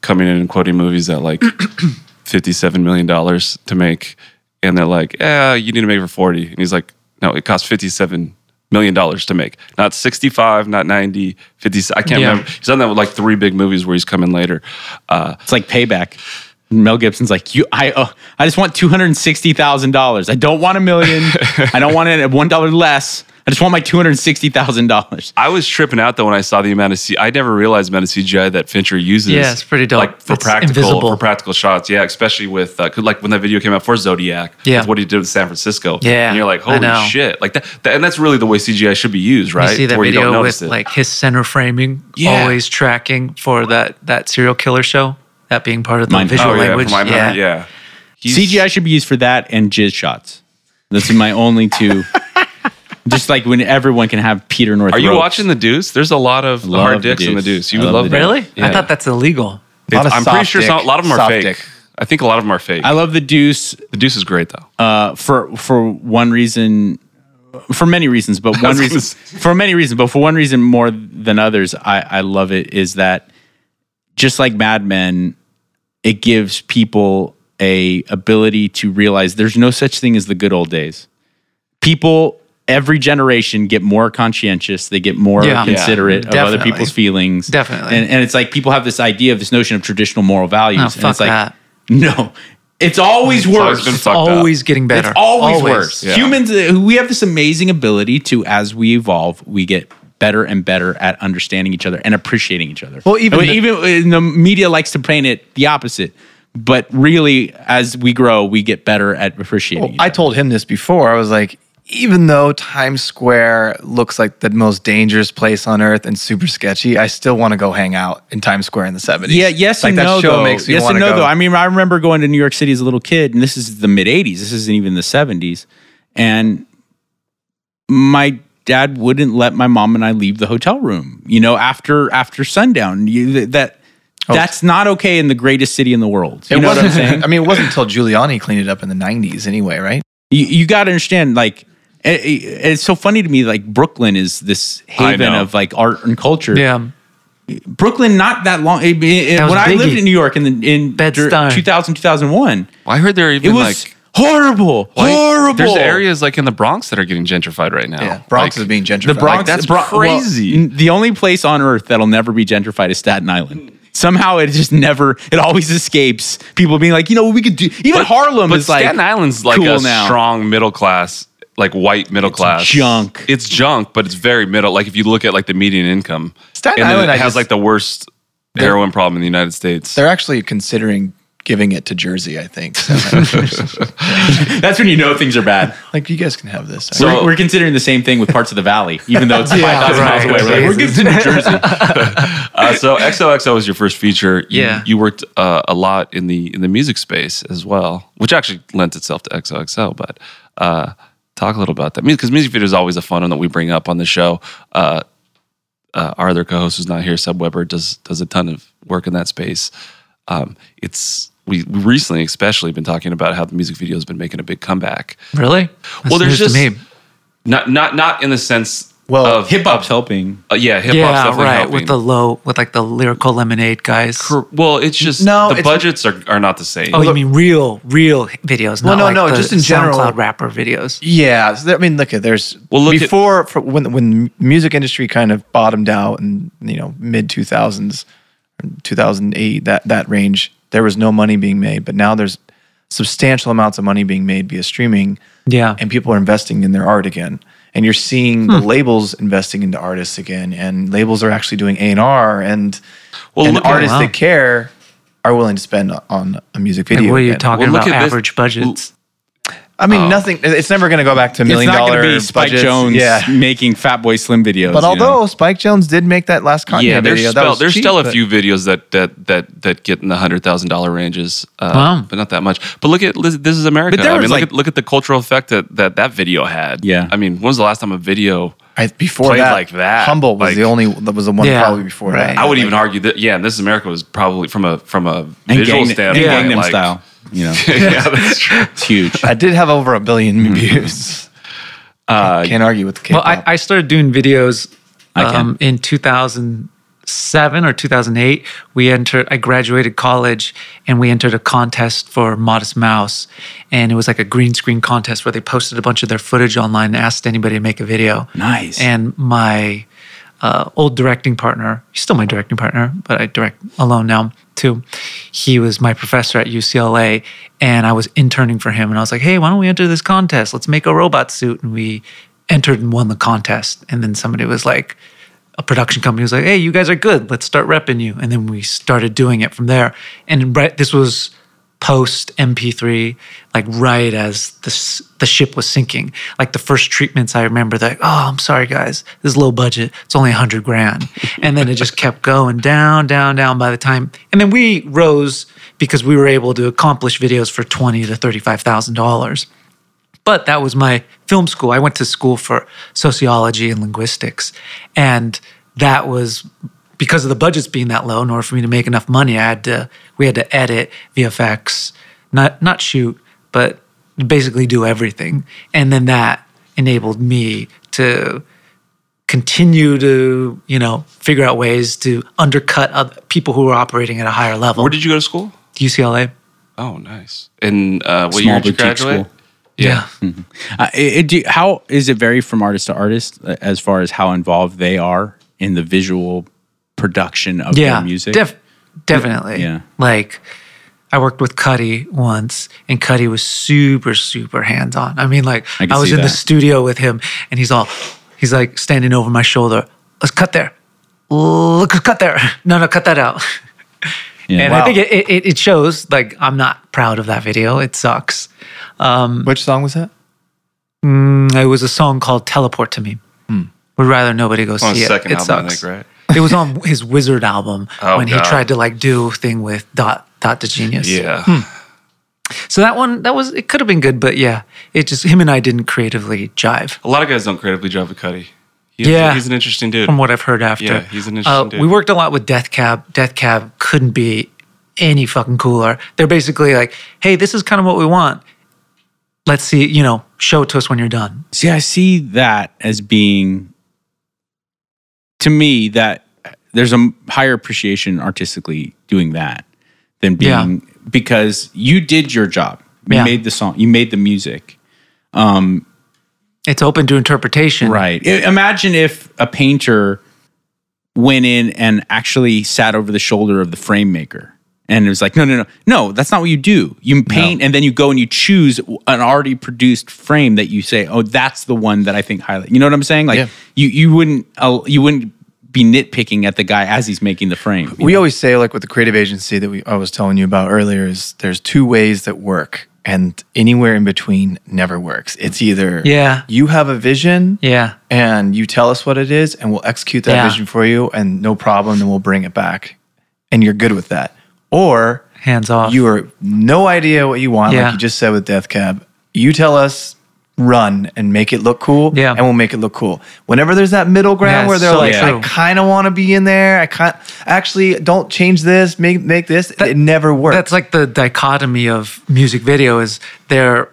coming in and quoting movies at like $57 million to make. And they're like, yeah, you need to make it for 40. And he's like, no, it costs 57 million dollars to make. Not 65, not 90, 50. I can't Yeah. remember. He's done that with like three big movies where he's coming later. Uh, it's like payback. Mel Gibson's like you. I uh, I just want two hundred and sixty thousand dollars. I don't want a million. I don't want it at one dollar less. I just want my two hundred and sixty thousand dollars. I was tripping out though when I saw the amount of C. I never realized the amount of CGI that Fincher uses. Yeah, it's pretty dope. Like for It's practical invisible. for practical shots. Yeah, especially with uh, 'cause, like when that video came out for Zodiac. Yeah. with what he did with San Francisco. Yeah, and you're like, holy shit! Like that, that, and that's really the way CGI should be used, right? You see that Where don't video notice with it. like his center framing Yeah. always tracking for that that serial killer show. That being part of the Mindhunter. visual oh yeah, language. from yeah. yeah, yeah. He's- CGI should be used for that and jizz shots. That's my only two. just like when everyone can have Peter North. Are you ropes. watching the Deuce? There's a lot of Love hard The dicks in the Deuce. Deuce. You I would love love that. Really? Yeah. I thought that's illegal. A lot of I'm pretty sure dick- some, a lot of them are soft fake. dick. I think a lot of them are fake. I love the Deuce the Deuce is great though. uh, for for one reason, for many reasons, but one reason for many reasons, but for one reason more than others, I, I love it is that just like Mad Men, it gives people a ability to realize there's no such thing as the good old days. People every generation get more conscientious, they get more Yeah. considerate Yeah, of other people's feelings. Definitely. And, and it's like people have this idea of this notion of traditional moral values. Oh, and fuck it's like, that. no, it's always always worse. been It's fucked up. always getting better. It's always, worse. Yeah. Humans, uh, we have this amazing ability to, as we evolve, we get better and better at understanding each other and appreciating each other. Well, even the- even uh, the media likes to paint it the opposite, but really, as we grow, we get better at appreciating. each I told him this before. I was like, even though Times Square looks like the most dangerous place on earth and super sketchy, I still want to go hang out in Times Square in the 70s. Yeah, yes like and that no. show though. makes me yes and no, go. though. I mean, I remember going to New York City as a little kid, and this is the mid '80s. This isn't even the '70s, and my dad wouldn't let my mom and I leave the hotel room. You know, after after sundown. You, that oh. that's not okay in the greatest city in the world. You It know what I'm saying? I mean, it wasn't until Giuliani cleaned it up in the '90s, anyway, right? you, you got to understand like it- it- it's so funny to me like brooklyn is this haven of like art and culture Yeah. brooklyn not that long it- it- That was when i lived in new york in the in Bed-Stuy. 2000 2001 Well, I heard there are it even was like horrible like, horrible There's areas like in the Bronx that are getting gentrified right now. Yeah, Bronx Like, is being gentrified. the bronx that's Bro- crazy. n- the only place on earth that'll never be gentrified is staten island somehow it just never it always escapes people being like you know we could do even but- harlem but is like Staten Island's like cool a now. strong middle class, like white middle class junk. It's junk, but it's very middle. Like if you look at like the median income, Staten and Island, it has just- like the worst heroin problem in the United States. They're actually considering giving it to Jersey. I think. So, that's when you know things are bad like you guys can have this. So- we're, we're considering the same thing with parts of the valley, even though it's 5,000 miles right. away. We're, like, we're giving it to New Jersey. Uh, so XOXO was your first feature. You, Yeah. you worked uh, a lot in the in the music space as well, which actually lent itself to XOXO. But uh, talk a little about that because music video is always a fun one that we bring up on the show. Uh, uh, our other co-host who's not here, Sub Weber, does does a ton of work in that space. Um, it's we, we recently, especially, been talking about how the music video has been making a big comeback. Really? That's Well, there's news to just- me. Not not not in the sense Well, of Hip hop's helping. uh, yeah, hip hop's Yeah, definitely right. helping. With the low, with like the lyrical lemonade guys. Cor- Well, it's just No, the it's- budgets are, are not the same. Oh, you mean real, real videos? Well, no, like no, the just in general- SoundCloud rapper videos. Yeah, so there- I mean, look at there's Well, look at- before for when when music industry kind of bottomed out in you know mid two thousands, two thousand eight that that range, there was no money being made, but now there's substantial amounts of money being made via streaming, Yeah. and people are investing in their art again, and you're seeing the hmm. labels investing into artists again, and labels are actually doing A and R, and Well, and look at- artists wow. that care are willing to spend on a music Like, video. what are you again. talking Well, about? at this- Average budgets. I mean, nothing. It's never going to go back to It's million not dollar going to be Spike budgets. Jones Yeah. making Fatboy Slim videos. But you although know? Spike Jonze did make that last Kanye yeah, there's video, that still, was there's cheap, still a but- few videos that that that that get in the hundred thousand dollar ranges, uh, Wow. but not that much. But look at this is America. I mean, was, look at look at the cultural effect that that, that video had. Yeah. I mean, when was the last time a video? I, before played that, like that, Humble was like- the only that was the one Yeah, probably before right. that. I would even argue that yeah, and This is America was probably from a from a visual Gangnam, and standpoint, Gangnam like, style. You know, yeah, that's true. it's huge. I did have over a billion views. Uh, Can't argue with the K-pop. Well, I, I started doing videos I can. um, in 2007 or 2008. We entered, I graduated college and we entered a contest for Modest Mouse. And it was like a green screen contest where they posted a bunch of their footage online and asked anybody to make a video. Nice. And my uh, old directing partner, he's still my directing partner, but I direct alone now too. He was my professor at UCLA, and I was interning for him. And I was like, hey, why don't we enter this contest? Let's make a robot suit. And we entered and won the contest. And then somebody was like, a production company was like, hey, you guys are good. Let's start repping you. And then we started doing it from there. And right, this was post MP3, like right as the, the ship was sinking. Like the first treatments, I remember that, oh, I'm sorry, guys, this is low budget. It's only a hundred grand. And then it just kept going down, down, down by the time. And then we rose because we were able to accomplish videos for twenty to $35,000. But that was my film school. I went to school for sociology and linguistics. And that was because of the budgets being that low, in order for me to make enough money, I had to we had to edit VFX, not not shoot, but basically do everything. And then that enabled me to continue to, you know, figure out ways to undercut other people who were operating at a higher level. where did you go to school? UCLA? Oh, nice. And uh, what Small year did you graduate? school. Yeah. Uh, it, it- do how is it vary from artist to artist uh, as far as how involved they are in the visual production of yeah, their music? def- definitely. Yeah. Like I worked with Cudi once, and Cudi was super, super hands on. I mean, like I I, was see in the studio with him, and he's all, he's like standing over my shoulder. Let's cut there. Look, cut there. No, no, cut that out. Yeah. and Wow. I think it, it, it shows. Like I'm not proud of that video. It sucks. Um, Which song was that? Mm, It was a song called "Teleport to Me." Would rather nobody go On see it. second it album, I sucks. think, right? It was on his WZRD album Oh, when he tried to like do a thing with Dot Dot da Genius. Yeah. So that one, that was it. Could have been good, but yeah, it just him and I didn't creatively jive. A lot of guys don't creatively jive with Cudi. He's, Yeah. he's an interesting dude. from what I've heard after. Yeah, he's an interesting uh, dude. We worked a lot with Death Cab. Death Cab couldn't be any fucking cooler. They're basically like, hey, this is kind of what we want. Let's see, you know, show it to us when you're done. See, I see that as being, to me, that there's a higher appreciation artistically doing that than Yeah. being because you did your job. You Yeah. made the song. You made the music. It's open to interpretation. Right. Imagine if a painter went in and actually sat over the shoulder of the frame maker and it was like, no, no, no, no, that's not what you do. You paint and then you go and you choose an already produced frame that you say, oh, that's the one that I think highlight. You know what I'm saying? Like Yeah. you you wouldn't uh, you wouldn't be nitpicking at the guy as he's making the frame. We know? always say, like with the creative agency that we I was telling you about earlier, is there's two ways that work, and anywhere in between never works. It's either Yeah. you have a vision, Yeah. and you tell us what it is, and we'll execute that Yeah. vision for you, and no problem, then we'll bring it back, and you're good with that. Or Hands off. you are no idea what you want, Yeah. like you just said with Death Cab. You tell us run and make it look cool, Yeah. and we'll make it look cool. Whenever there's that middle ground Yeah, where they're so like, true. I kind of want to be in there, I can't actually don't change this, make make this. it never works. That's like the dichotomy of music video is they're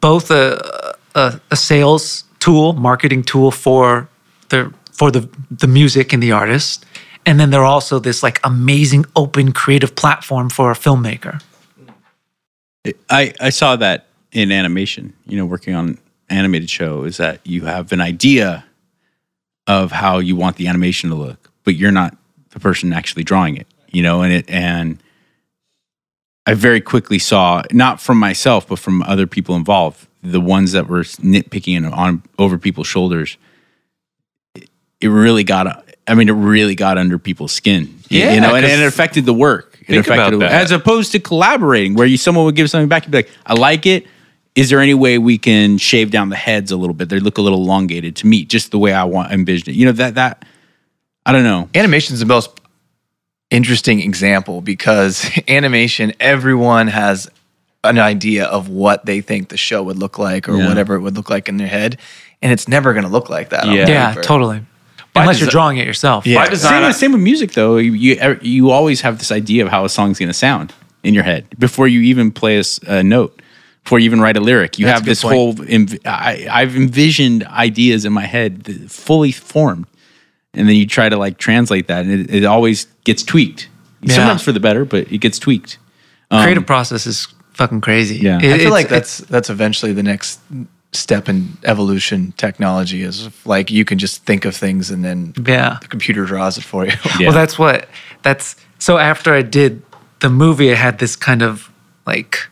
both a, a, a sales tool, marketing tool for the for the the music and the artist, and then they're also this like amazing open creative platform for a filmmaker. I, I saw that in animation, you know, working on animated show is that you have an idea of how you want the animation to look, but you're not the person actually drawing it, you know, and it and I very quickly saw not from myself but from other people involved, the ones that were nitpicking and on over people's shoulders. It, it really got I mean it really got under people's skin. Yeah, you know, and, and it affected the work. It think affected about that. as opposed to collaborating where you someone would give something back, you'd be like, I like it. Is there any way we can shave down the heads a little bit? They look a little elongated to me, just the way I want envision it. You know, that that I don't know. animation is the most interesting example because animation, everyone has an idea of what they think the show would look like or Yeah. whatever it would look like in their head, and it's never going to look like that. on Yeah. Yeah, totally. By Unless you're drawing it yourself. Yeah. By design, Same, I- same with music though. You, you you always have this idea of how a song's going to sound in your head before you even play a note, before you even write a lyric. You That's have this point. whole. Env- I, I've envisioned ideas in my head fully formed, and then you try to like translate that, and it, it always gets tweaked. Yeah. Sometimes for the better, but it gets tweaked. Creative um, process is fucking crazy. Yeah. It- I feel like that's that's eventually the next step in evolution technology is like you can just think of things and then yeah. the computer draws it for you. Yeah. Well, that's what that's so after I did the movie, I had this kind of like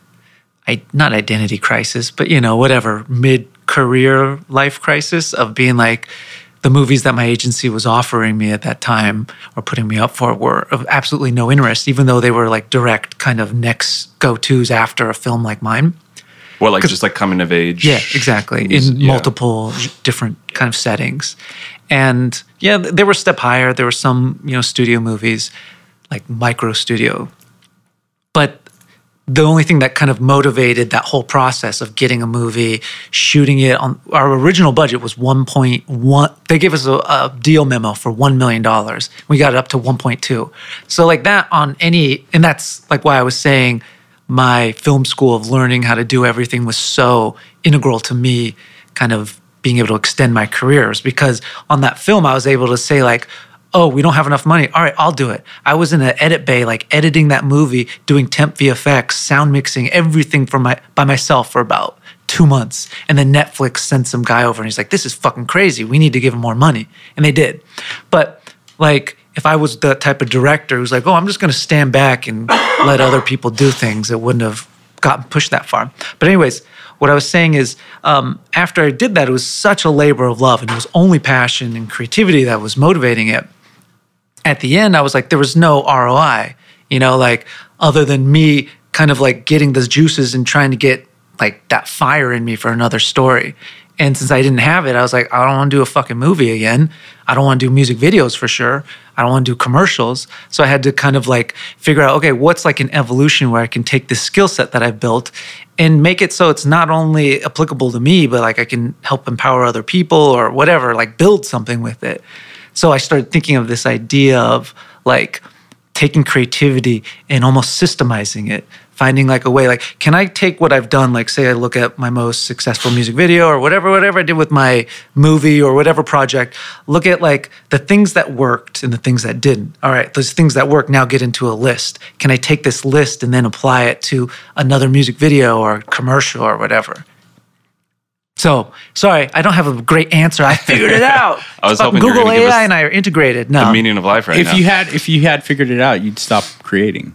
I not identity crisis, but you know, whatever, mid career life crisis of being like the movies that my agency was offering me at that time or putting me up for were of absolutely no interest, even though they were like direct kind of next go tos after a film like mine. Well, like just like coming of age. Yeah, exactly. In yeah. multiple different kind of settings. And yeah, th- they were a step higher. There were some, you know, studio movies like micro studio. But the only thing that kind of motivated that whole process of getting a movie, shooting it on our original budget was 1.1. They gave us a, a deal memo for $1 million. We got it up to 1.2. So, like that on any, and that's like why I was saying my film school of learning how to do everything was so integral to me kind of being able to extend my careers because on that film I was able to say like oh we don't have enough money. All right I'll do it. I was in an edit bay like editing that movie doing temp VFX sound mixing everything for my by myself for about 2 months. And then Netflix sent some guy over and he's like this is fucking crazy. We need to give him more money. And they did. But like if I was the type of director who's like, oh, I'm just going to stand back and let other people do things, it wouldn't have gotten pushed that far. But anyways, what I was saying is, um, after I did that, it was such a labor of love, and it was only passion and creativity that was motivating it. At the end, I was like, there was no ROI, you know, like other than me kind of like getting the juices and trying to get like that fire in me for another story. And since I didn't have it, I was like, I don't want to do a fucking movie again. I don't want to do music videos for sure. I don't want to do commercials. So I had to kind of like figure out, okay, what's like an evolution where I can take this skill set that I've built and make it so it's not only applicable to me, but like I can help empower other people or whatever, like build something with it. So I started thinking of this idea of like taking creativity and almost systemizing it finding like a way like can i take what i've done like say i look at my most successful music video or whatever whatever i did with my movie or whatever project look at like the things that worked and the things that didn't. All right those things that work now get into a list. Can i take this list and then apply it to another music video or commercial or whatever so sorry, I don't have a great answer. I figured it out. I was Fucking hoping Google gonna give us AI and I are integrated. No, The meaning of life right if now. you had if you had figured it out, you'd stop creating.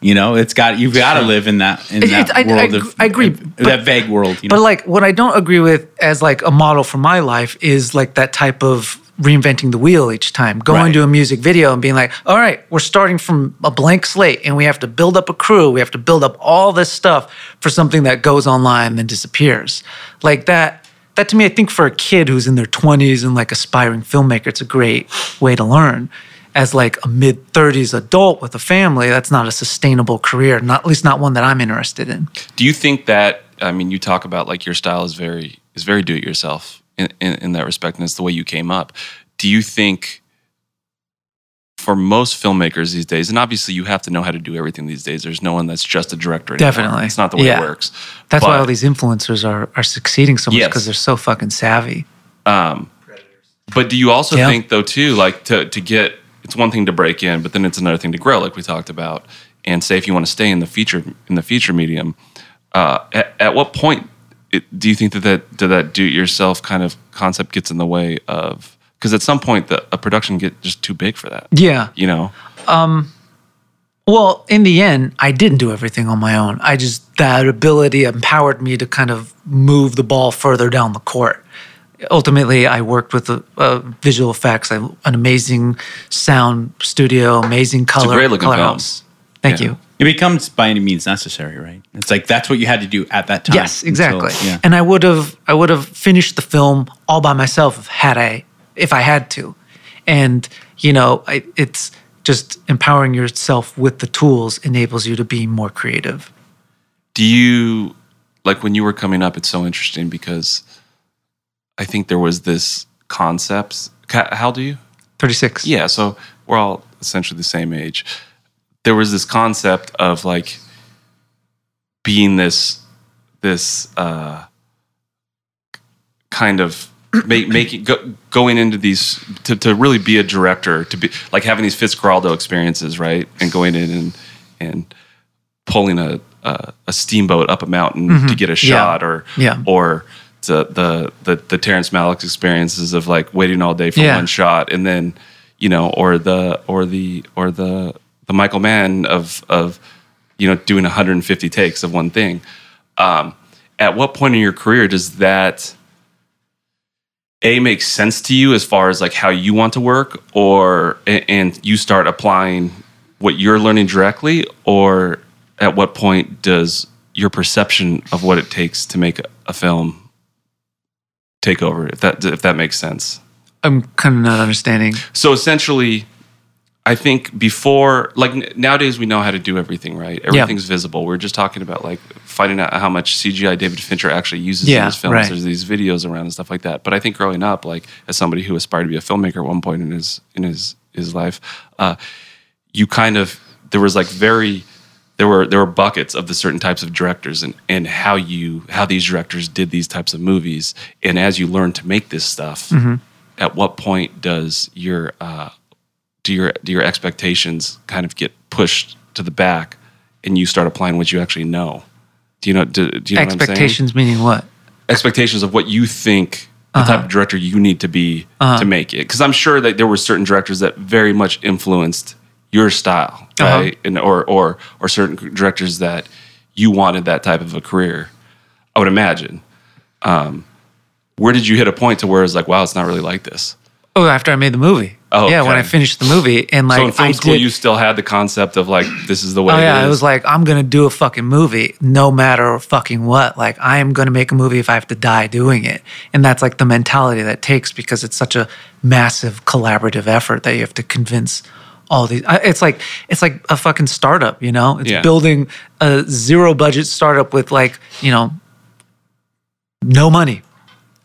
You know, it's got you've got to live in that in It- that it- I- I world of I agree, of- but- that vague world. You know? But like what I don't agree with as like a model for my life is like that type of reinventing the wheel each time. Going Right. to a music video and being like, all right, we're starting from a blank slate and we have to build up a crew. We have to build up all this stuff for something that goes online and then disappears. Like that that to me, I think for a kid who's in their 20s and like aspiring filmmaker, it's a great way to learn. As like a mid 30s adult with a family, that's not a sustainable career, not at least not one that I'm interested in. Do you think that I mean you talk about like your style is very is very do it yourself in, in, in that respect and it's the way you came up. Do you think for most filmmakers these days, and obviously you have to know how to do everything these days. There's no one that's just a director. anymore. Definitely. it's not the way Yeah. it works. That's why all these influencers are are succeeding so much Yes. because they're so fucking savvy. But do you also Yeah. think though too, like to to get it's one thing to break in, but then it's another thing to grow, like we talked about. And say if you want to stay in the feature in the feature medium, uh, at, at what point it, do you think that that that, that do it yourself kind of concept gets in the way of because at some point the a production get just too big for that. Yeah. You know, um, Well, in the end, I didn't do everything on my own. I just that ability empowered me to kind of move the ball further down the court. Ultimately, I worked with uh, uh, visual effects, an amazing sound studio, amazing color. great-looking color film. house. Thank Yeah. you. It becomes by any means necessary, right? It's like that's what you had to do at that time. Yes, exactly. until- yeah. And I would have I would have finished the film all by myself had I if I had to. And you know, I, it's just empowering yourself with the tools enables you to be more creative. do you like when you were coming up? It's so interesting because I think there was this concept. How do you? 36. Yeah, so we're all essentially the same age. There was this concept of like being this this uh, kind of make, making go, going into these to, to really be a director to be like having these Fitzcarraldo experiences, right? And going in and and pulling a a, a steamboat up a mountain to get a shot, or Yeah. or the the the the Terrence Malick experiences of like waiting all day for Yeah. one shot, and then you know, or the or the or the Michael Mann of of you know doing 150 takes of one thing. Um, at what point in your career does that a make sense to you as far as like how you want to work, or and you start applying what you're learning directly, or at what point does your perception of what it takes to make a, a film take over? If that if that makes sense. I'm kind of not understanding. So essentially, I think before, like nowadays, we know how to do everything, right? Everything's visible. We are just talking about like finding out how much CGI David Fincher actually uses in his films. right. There's these videos around and stuff like that. But I think growing up, like as somebody who aspired to be a filmmaker at one point in his in his his life, uh, you kind of there was like very there were there were buckets of the certain types of directors and and how you how these directors did these types of movies and as you learn to make this stuff Mm-hmm. at what point does your uh do your do your expectations kind of get pushed to the back and you start applying what you actually know do you know do, do you know what I'm saying? Expectations meaning what? expectations of what you think the Uh-huh. type of director you need to be to make it. Because I'm sure that there were certain directors that very much influenced your style, Uh-huh. right? And or or or certain directors that you wanted that type of a career. I would imagine. Um, where did you hit a point to where it's like, wow, it's not really like this? Oh, after I made the movie. Oh, yeah, when. I finished the movie and like so in film I school, did, you still had the concept of like this is the way. Oh yeah, it it is. was like I'm gonna do a fucking movie, no matter fucking what. Like I am gonna make a movie if I have to die doing it, and that's like the mentality that takes because it's such a massive collaborative effort that you have to convince all these. Uh, it's like it's like a fucking startup, you know. It's Yeah. building a zero budget startup with like you know no money.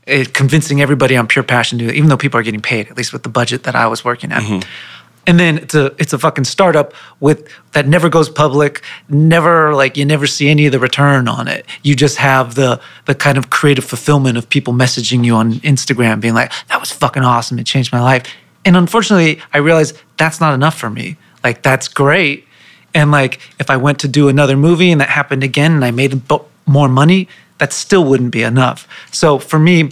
It, convincing everybody on pure passion to do it, even though people are getting paid, at least with the budget that I was working at. Mm-hmm. And then it's a it's a fucking startup with that never goes public never like you never see any of the return on it. You just have the the kind of creative fulfillment of people messaging you on instagram being like that was fucking awesome. It changed my life. And unfortunately i realized that's not enough for me. Like that's great. And like if i went to do another movie and that happened again and i made more money that still wouldn't be enough so for me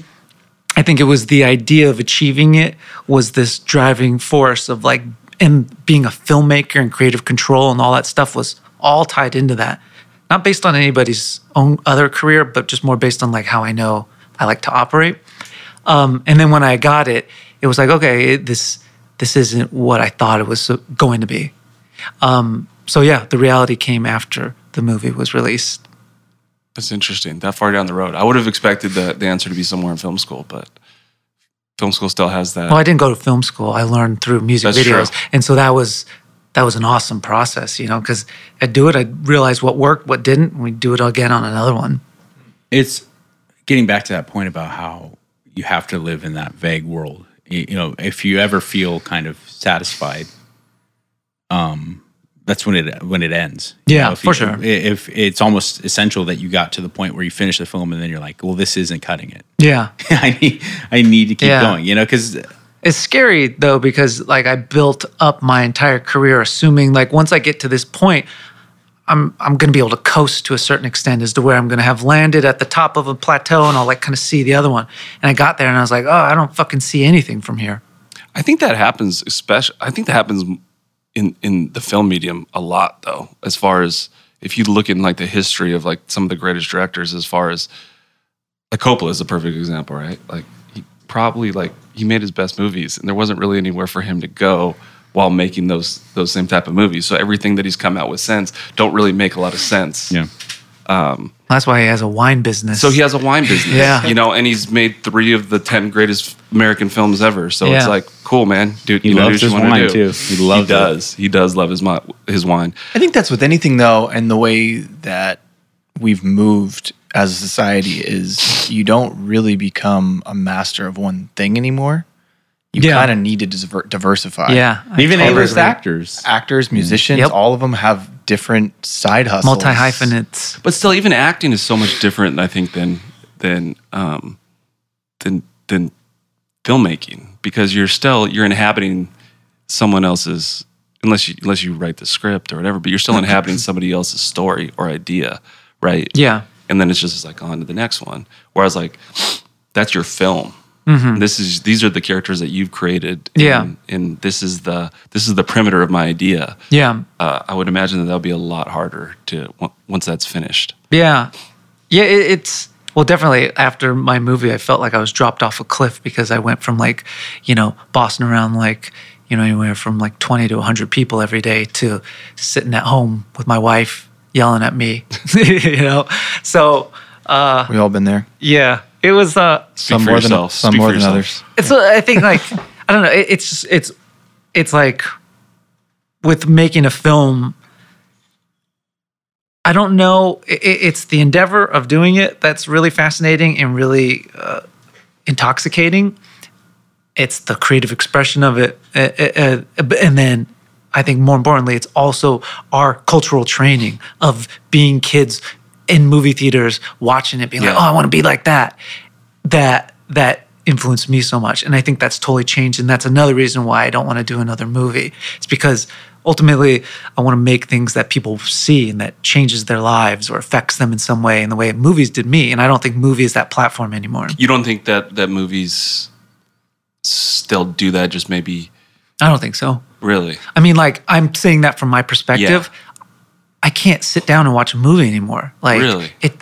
I think it was the idea of achieving it was this driving force of like and being a filmmaker and creative control and all that stuff was all tied into that. Not based on anybody's own other career, but just more based on like how I know I like to operate. Um, and then when I got it, it was like, okay, it, this this isn't what I thought it was going to be. Um, so yeah, the reality came after the movie was released. That's interesting. That far down the road, I would have expected the, the answer to be somewhere in film school, but film school still has that. Well, I didn't go to film school. I learned through music That's videos, true. and so that was that was an awesome process, you know, because I'd do it, I'd realize what worked, what didn't, and we'd do it again on another one. it's getting back to that point about how you have to live in that vague world. You, you know, if you ever feel kind of satisfied, um, that's when it when it ends. You Yeah, know, for you- sure. If it's almost essential that you got to the point where you finish the film and then you're like, well, this isn't cutting it. Yeah. I need I need to keep Yeah. going. You know, because It's scary though, because like I built up my entire career assuming like once I get to this point, I'm I'm gonna be able to coast to a certain extent as to where I'm gonna have landed at the top of a plateau and I'll like kind of see the other one. And I got there and I was like, oh, I don't fucking see anything from here. I think that happens, especially. I think that happens in in the film medium a lot, though. As far as if you look in like the history of like some of the greatest directors, as far as like Coppola is a perfect example, right? Like he probably like he made his best movies, and there wasn't really anywhere for him to go while making those those same type of movies. So everything that he's come out with since don't really make a lot of sense. yeah, Um, that's why he has a wine business. So he has a wine business, Yeah. you know, and he's made three of the ten greatest American films ever. So it's like, cool, man, dude. He you loves do what his you wanna wine, do. too. He loves it. does. He does love his his wine. I think that's with anything though, and the way that we've moved as a society is you don't really become a master of one thing anymore. You Yeah. kind of need to diver- diversify. yeah. I even totally A-list agree. actors. Actors, musicians, Yep. all of them have different side hustles. Multi hyphenates. But still, even acting is so much different, I think, than than um, than than filmmaking because you're still you're inhabiting someone else's unless you unless you write the script or whatever, but you're still inhabiting somebody else's story or idea, right? Yeah. and then it's just like on to the next one. Whereas like that's your film. This is these are the characters that you've created. Mm-hmm. Yeah. and, and this is the this is the perimeter of my idea. Yeah. Uh, I would imagine that that'll be a lot harder to once that's finished. Yeah. Yeah, it, it's well, definitely after my movie, I felt like I was dropped off a cliff because I went from like, you know, bossing around like, you know, anywhere from like 20 to 100 people every day to sitting at home with my wife yelling at me, you know? So, uh, We all been there. yeah, it was, uh, Speak some for more yourself. than some Speak more than yourself. others. it's uh, i think like i don't know it, it's just it's it's like with making a film i don't know it, it's the endeavor of doing it that's really fascinating and really uh, intoxicating it's the creative expression of it uh, uh, uh, and then i think more importantly it's also our cultural training of being kids in movie theaters watching it being like oh i want to be like that. That that influenced me so much and i think that's totally changed and that's another reason why i don't want to do another movie. It's because ultimately i want to make things that people see and that changes their lives or affects them in some way in the way movies did me and i don't think movies that platform anymore. You don't think that that movies still do that? Just maybe i don't think so. Really. i mean like i'm saying that from my perspective i can't sit down and watch a movie anymore like Really? it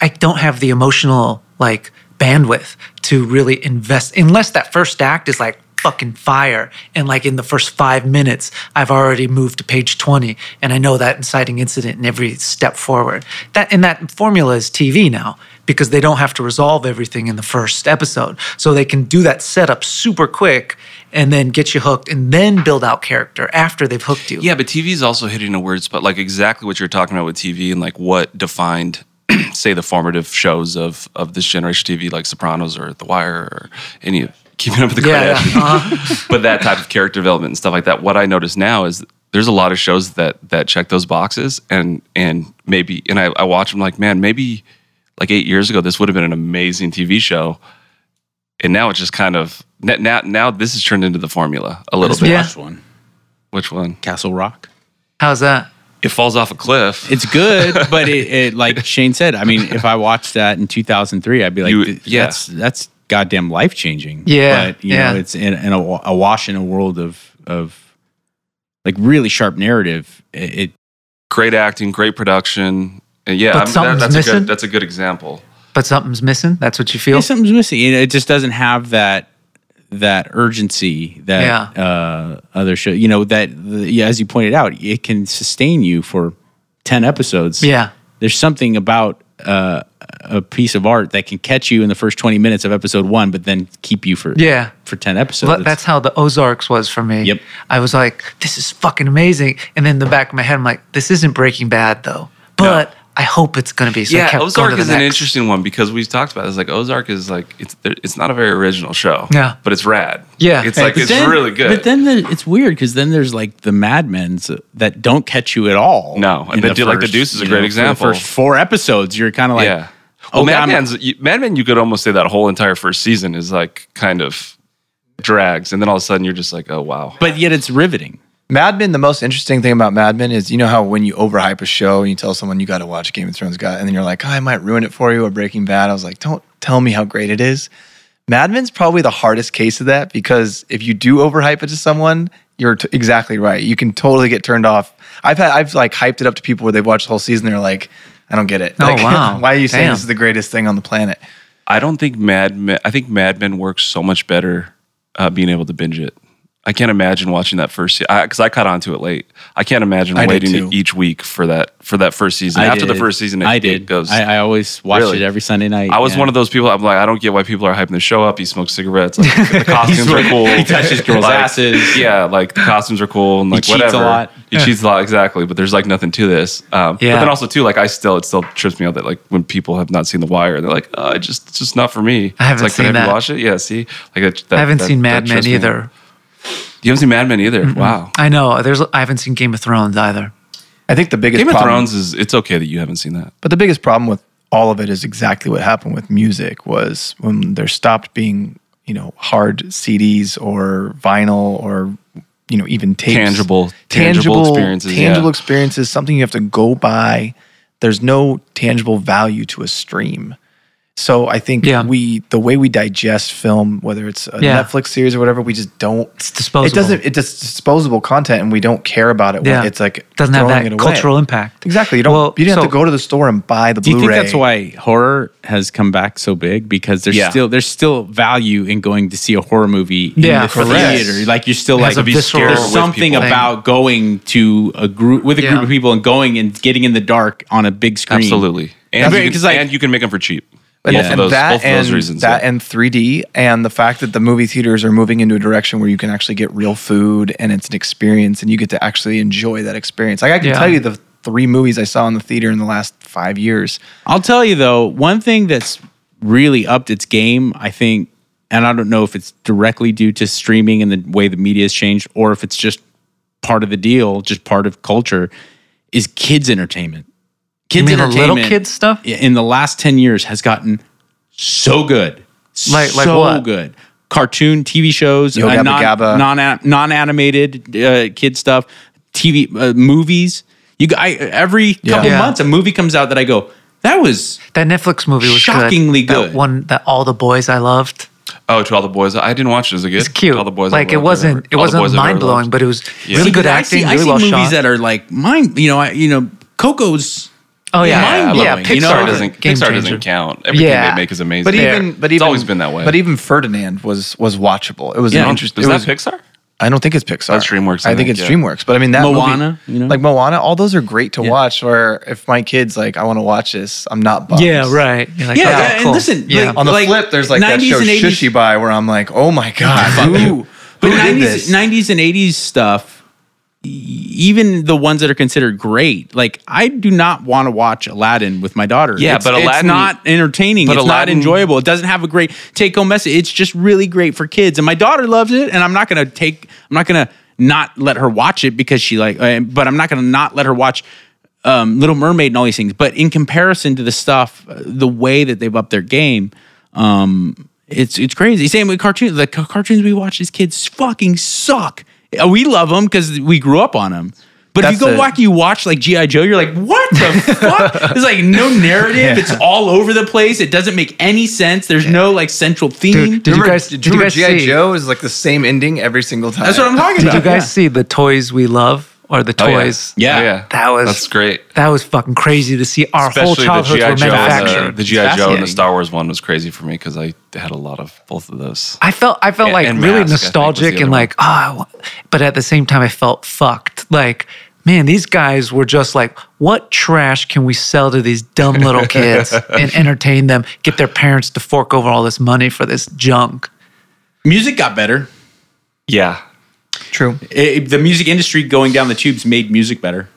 i don't have the emotional like bandwidth to really invest unless that first act is like fucking fire. And like in the first five minutes, I've already moved to page 20 and I know that inciting incident in every step forward. That and that formula is TV now because they don't have to resolve everything in the first episode. So they can do that setup super quick and then get you hooked and then build out character after they've hooked you. Yeah, but TV is also hitting a weird spot, like exactly what you're talking about with TV and like what defined, say, the formative shows of of this generation TV, like Sopranos or The Wire or any of Keeping Up with the Yeah, yeah. Kardashians. Uh-huh. but that type of character development and stuff like that. What I notice now is there's a lot of shows that that check those boxes, and and maybe and I, I watch them like, man, maybe like eight years ago this would have been an amazing TV show, and now it's just kind of now now this has turned into the formula a little Let's bit. Yeah. watch one. Which one? Castle Rock. How's that? It falls off a cliff. It's good, but it, it like Cheyne said. I mean, if I watched that in 2003, I'd be like, You- yeah. that's that's goddamn life changing. Yeah, but you yeah. know, it's in, in a, a wash in a world of of like really sharp narrative. It, it great acting, great production. Yeah, But I'm- that- something's that's a missing? good that's a good example. But something's missing. That's what you feel. yeah, something's missing. It, it just doesn't have that that urgency that Yeah. uh, other show. You know that the, yeah, as you pointed out, it can sustain you for ten episodes. Yeah. there's something about uh, a piece of art that can catch you in the first 20 minutes of episode one, but then keep you for Yeah. for 10 episodes. Well, that's how the Ozarks was for me. Yep. I was like, this is fucking amazing. And then in the back of my head, I'm like, this isn't Breaking Bad though. But I hope it's going to be. So I yeah, kept going Ozark to the is an interesting one because we've talked about this. Like Ozark is like it's it's not a very original show. Yeah. but it's rad. Yeah. it's Hey, like But it's then- really good. But then the, it's weird because then there's like the Mad Men's that don't catch you at all. No, and in they the do- like, The Deuce is a you great for the example. first four episodes, you're kind of like, yeah. Well, okay, Mad Men's you, Mad Men, you could almost say that whole entire first season is like kind of drags, and then all of a sudden you're just like, oh wow. but yet it's riveting. Mad Men, the most interesting thing about Mad Men is you know how when you overhype a show and you tell someone you got to watch Game of Thrones, guy, and then you're like, oh, I might ruin it for you or Breaking Bad. I was like, don't tell me how great it is. Mad Men's probably the hardest case of that because if you do overhype it to someone, you're t- exactly right. You can totally get turned off. I've had I've like hyped it up to people where they've watched the whole season. They're like, I don't get it. Oh, Like, wow. why are you saying Damn. this is the greatest thing on the planet? I don't think Mad Men. I think Mad Men works so much better uh, being able to binge it. I can't imagine watching that first season because I, caught on to it late. I can't imagine I waiting each week for that for that first season. I After the first season, it, I it did. goes. I, I always watched Really? it every Sunday night. I was yeah. one of those people. I'm like, I don't get why people are hyping the show up. He smokes cigarettes. Like, the costumes are cool. He touches girls' Like, asses. Yeah, like the costumes are cool and like cheats a lot. He cheats a lot, exactly. But there's like nothing to this. Um, But then also too, like I still it still trips me out that like when people have not seen The Wire, they're like, oh, it just it's just not for me. I haven't it's like, seen have that. you watched it? Yeah, see, like that, that- I haven't that- seen Mad Men trips me either. You haven't seen Mad Men either. Wow. I know. There's. I haven't seen Game of Thrones either. I think the biggest Game of problem, Thrones is it's okay that you haven't seen that. But the biggest problem with all of it is exactly what happened with music was when there stopped being, you know, hard CDs or vinyl or you know even tapes. Tangible- tangible experiences, Tangible yeah. experiences, something you have to go by. There's no tangible value to a stream. So I think Yeah. we the way we digest film, whether it's a Yeah. Netflix series or whatever, we just don't It's disposable. It doesn't it's just disposable content and we don't care about it. Yeah. It's like Doesn't have throwing that it cultural impact. Exactly. You don't Well, you didn't have to go to the store and buy the Do you Blu-ray. think that's why horror has come back so big? Because there's Yeah. still there's still value in going to see a horror movie in Yeah, the correct. theater. Like you're still It like has a there's something people. about going to a group with a group of people and going and getting in the dark on a big screen. Absolutely. And, Very- you, 'cause, can, like- and you can make them for cheap. And, both and those, that both and reasons. that yeah. and 3D and the fact that the movie theaters are moving into a direction where you can actually get real food and it's an experience and you get to actually enjoy that experience. Like I can Yeah. tell you the three movies I saw in the theater in the last five years. I'll tell you though, one thing that's really upped its game, I think, and I don't know if it's directly due to streaming and the way the media has changed, or if it's just part of the deal, just part of culture, is kids entertainment. You Kids mean the entertainment little kid stuff? in the last 10 years has gotten so good. Like- like so what? good. Cartoon, TV shows, Yo uh, Gabba non, Gabba. non non animated uh, kid stuff, TV uh, movies. You g- I, every couple Yeah. months a movie comes out that I go, that was That Netflix movie was Shockingly good. good. That one that all the boys I loved. oh, to all the boys. I didn't watch it. Is it good? It's cute. To all the boys. like it wasn't. It ever- all the wasn't mind blowing, but it was Yeah. really See, good but I acting. see, I really see well movies shot. that are like mind. You know, I, you know, Coco's Oh yeah, mind-blowing, yeah. you know? Pixar Pixar doesn't game Pixar changer. doesn't count. Everything Yeah. they make is amazing. But There. even, but It's even, always been that way. But even Ferdinand was was watchable. It was Yeah. an interesting. is it that was, Pixar? I don't think it's Pixar. That's DreamWorks, I I think think, it's yeah. DreamWorks. But I mean that Moana, movie, you know? like Moana, all those are great to watch. Where if my kids like, I want to watch this, I'm not bummed. Yeah, right. You're like, Yeah, oh, yeah, and listen, yeah. like- On the Like, flip, there's like that 90s show and 80s Shushy By where I'm like, oh my god, who, But did 90s, this? 90s and 80s stuff, even the ones that are considered great, like I do not want to watch Aladdin with my daughter. Yeah, It's- but it's Aladdin- not entertaining. but it's not Aladdin- enjoyable. It doesn't have a great take home message. It's just really great for kids, and my daughter loves it. And I'm not gonna take. I'm not gonna not let her watch it because she like. uh, But I'm not gonna not let her watch. Um, Little Mermaid and all these things, but in comparison to the stuff, uh, the way that they've upped their game, um, it's it's crazy. Same with cartoons. The ca- cartoons we watch as kids fucking suck. Uh, We love them because we grew up on them. But if you go the- back, you watch like GI Joe, you're like, what the fuck? There's like no narrative. It's all over the place. It doesn't make any sense. There's no like central theme. Dude, did you guys? Did you guys G.I. see? Joe is like the same ending every single time. That's what I'm talking Did about. Did you guys yeah. see the toys we love or the Oh, yeah. toys? Yeah. Oh, yeah. That was- that's great. That was fucking crazy to see. Our whole Especially the childhoods GI were Joe, the, manufactured. the GI Joe and the Star Wars one was crazy for me because I had a lot of both of those. I felt I felt And- like and really Mask, I think, was the nostalgic other and one. like ah, but at the same time I felt fucked. Like man, these guys were just like, what trash can we sell to these dumb little kids and entertain them? Get their parents to fork over all this money for this junk. Music got better. Yeah, True. It- the music industry going down the tubes made music better.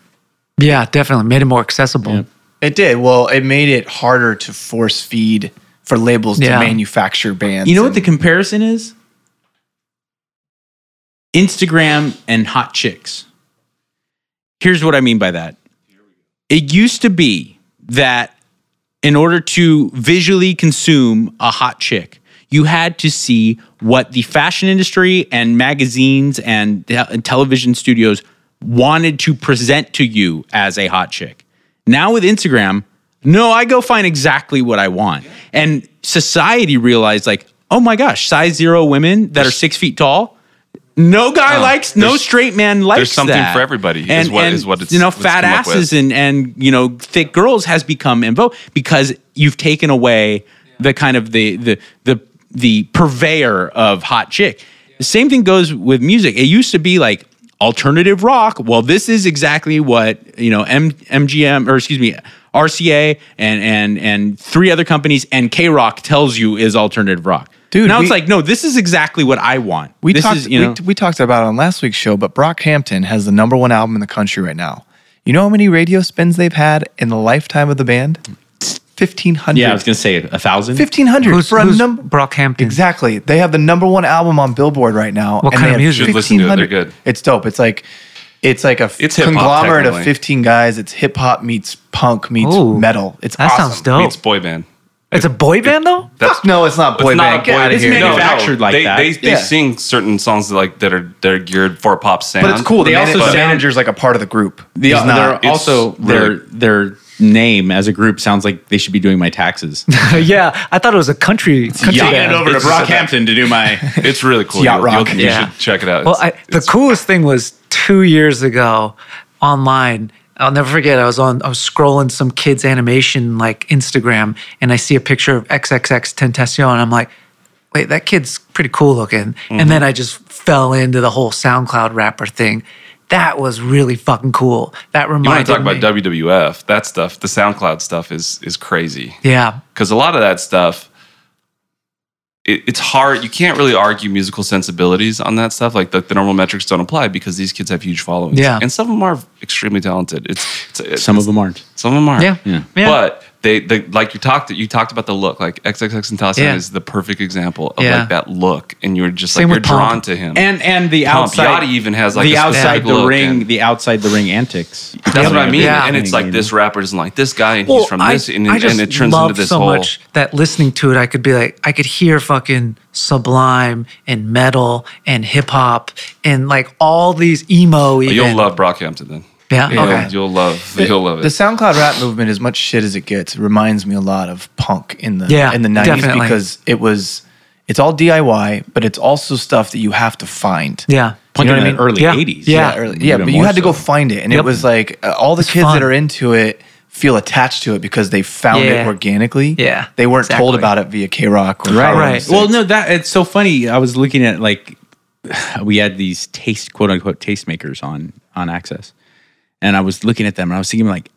Yeah, definitely made it more accessible. It did. Well, it made it harder to force feed for labels Yeah. to manufacture bands. You know what the comparison is? Instagram and hot chicks. Here's what I mean by that. It used to be that in order to visually consume a hot chick, you had to see what the fashion industry and magazines and, and television studios wanted to present to you as a hot chick. Now with Instagram, no, I go find exactly what I want. And society realized, like, oh my gosh, size zero women that are six feet tall. No guy oh, likes, no straight man likes that. there's something that. for everybody is what- is what it's- you know fat come up with. asses and and you know thick girls has become in vogue because you've taken away the kind of the the the the purveyor of hot chick. The same thing goes with music. It used to be like alternative rock. Well, this is exactly what you know M, MGM or excuse me RCA and and and three other companies and KROQ tells you is alternative rock. Dude, now we- it's like no, this is exactly what I want. We this talked. is, you know, we, we talked about it on last week's show, but Brockhampton has the number one album in the country right now. You know how many radio spins they've had in the lifetime of the band? Fifteen hundred. yeah, I was gonna say a thousand. fifteen hundred Who's, for a who's number. Brockhampton? Exactly. They have the number one album on Billboard right now. What and kind they of have music? Should listen to it. They're 1,500 good. It's dope. It's like it's like a f- It's hip-hop, conglomerate of technically. fifteen guys. It's hip hop meets punk meets Ooh, metal. It's that awesome. sounds dope. It's boy band. It's a boy band though. That's No, it's not boy it's band. not Get boy outta It's here. manufactured like they, that. They, they Yeah. sing certain songs that like that are that are geared for a pop sound. But it's cool. The, They man- also the sound- manager's like a part of the group. The, He's not. they're also their really- their name as a group sounds like they should be doing my taxes. yeah, I thought it was a country. country Yacht band. it over to It's- Brockhampton to do my. It's really cool. yacht You'll- rock. you'll- you Yeah. should check it out. Well, I, the it's- coolest thing was two years ago online. I'll never forget. I was on. I was scrolling some kids' animation like Instagram, and I see a picture of XXX Tentacion. I'm like, wait, that kid's pretty cool looking. Mm-hmm. And then I just fell into the whole SoundCloud rapper thing. That was really fucking cool. That you want reminded to talk me. about WWF? That stuff, the SoundCloud stuff, is is crazy. yeah, because a lot of that stuff it, it's hard you can't really argue musical sensibilities on that stuff like the, the normal metrics don't apply because these kids have huge followings Yeah. and some of them are extremely talented it's, it's, it's Some of them aren't. some of them are Yeah. Yeah. Yeah. but they, they like you talked you talked about the look like XXX and Tentacion Yeah. is the perfect example of Yeah. like that look and you're just Same like you're with drawn to him And and the Pump. outside Yachty even has, like, the a outside the ring and- the outside the ring antics. that's what I mean Yeah. and it's like this rapper doesn't like this guy and he's from this and, I just and it turns love into this so whole much that listening to it, I could be like, I could hear fucking Sublime and metal and hip hop and like all these emo. Even. you'll love Brockhampton then Yeah. You'll- Okay. you'll love you'll love The SoundCloud rap movement, as much shit as it gets, reminds me a lot of punk in the Yeah, in the nineties because it was it's all DIY, but it's also stuff that you have to find. Yeah. Punk You know in what I mean? early Yeah. '80s. Yeah. early, yeah, but you more had to go find it, and Yep. it was like uh, all the It's kids fun. that are into it feel attached to it because they found Yeah. it organically. Yeah, They weren't told about it via KROQ or Right. Power Right. 106. Well, no, that it's so funny. I was looking at like we had these taste quote unquote tastemakers on on Access, and I was looking at them and I was thinking like,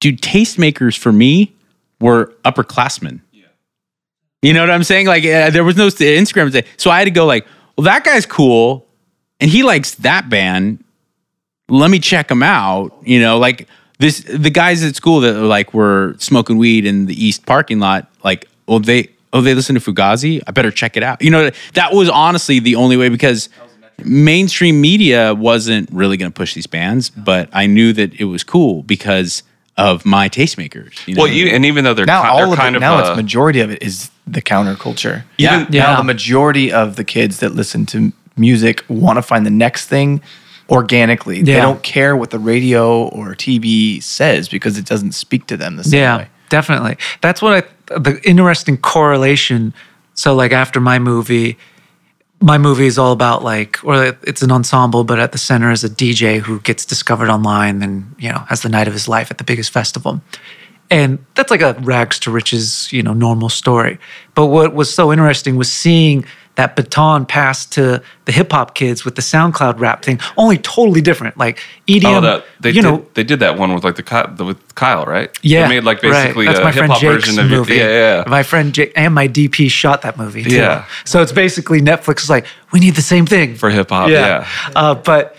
dude, tastemakers for me were upperclassmen. Yeah. You know what I'm saying? Like uh, there was no Instagram, so I had to go like, well, that guy's cool, and he likes that band. Let me check him out. You know, like this, the guys at school that like were smoking weed in the East parking lot. Like, oh, they oh they listen to Fugazi. I better check it out. You know, that was honestly the only way because mainstream media wasn't really going to push these bands, but I knew that it was cool because of my tastemakers. You know? Well, you, and even though they're now ki- all they're of kind it, of now uh, it's majority of it is the counterculture. Yeah. Even Yeah. now the majority of the kids that listen to music want to find the next thing organically. They don't care what the radio or TV says because it doesn't speak to them the same yeah, way. definitely. That's what I, the interesting correlation. So, like, after my movie, my movie is all about like, or it's an ensemble, but at the center is a DJ who gets discovered online and, you know, has the night of his life at the biggest festival. And that's like a rags to riches, you know, normal story. But what was so interesting was seeing that baton passed to the hip hop kids with the SoundCloud rap thing, only totally different. Like EDM, Oh, that they you did, know, they did that one with like the the- with Kyle, right? yeah, they made like right. basically That's a my hip friend hop Jake's version of movie. it. Yeah, yeah. My friend Jake and my DP shot that movie. Too. Yeah. So it's basically Netflix is like, we need the same thing For hip hop, yeah. Uh, but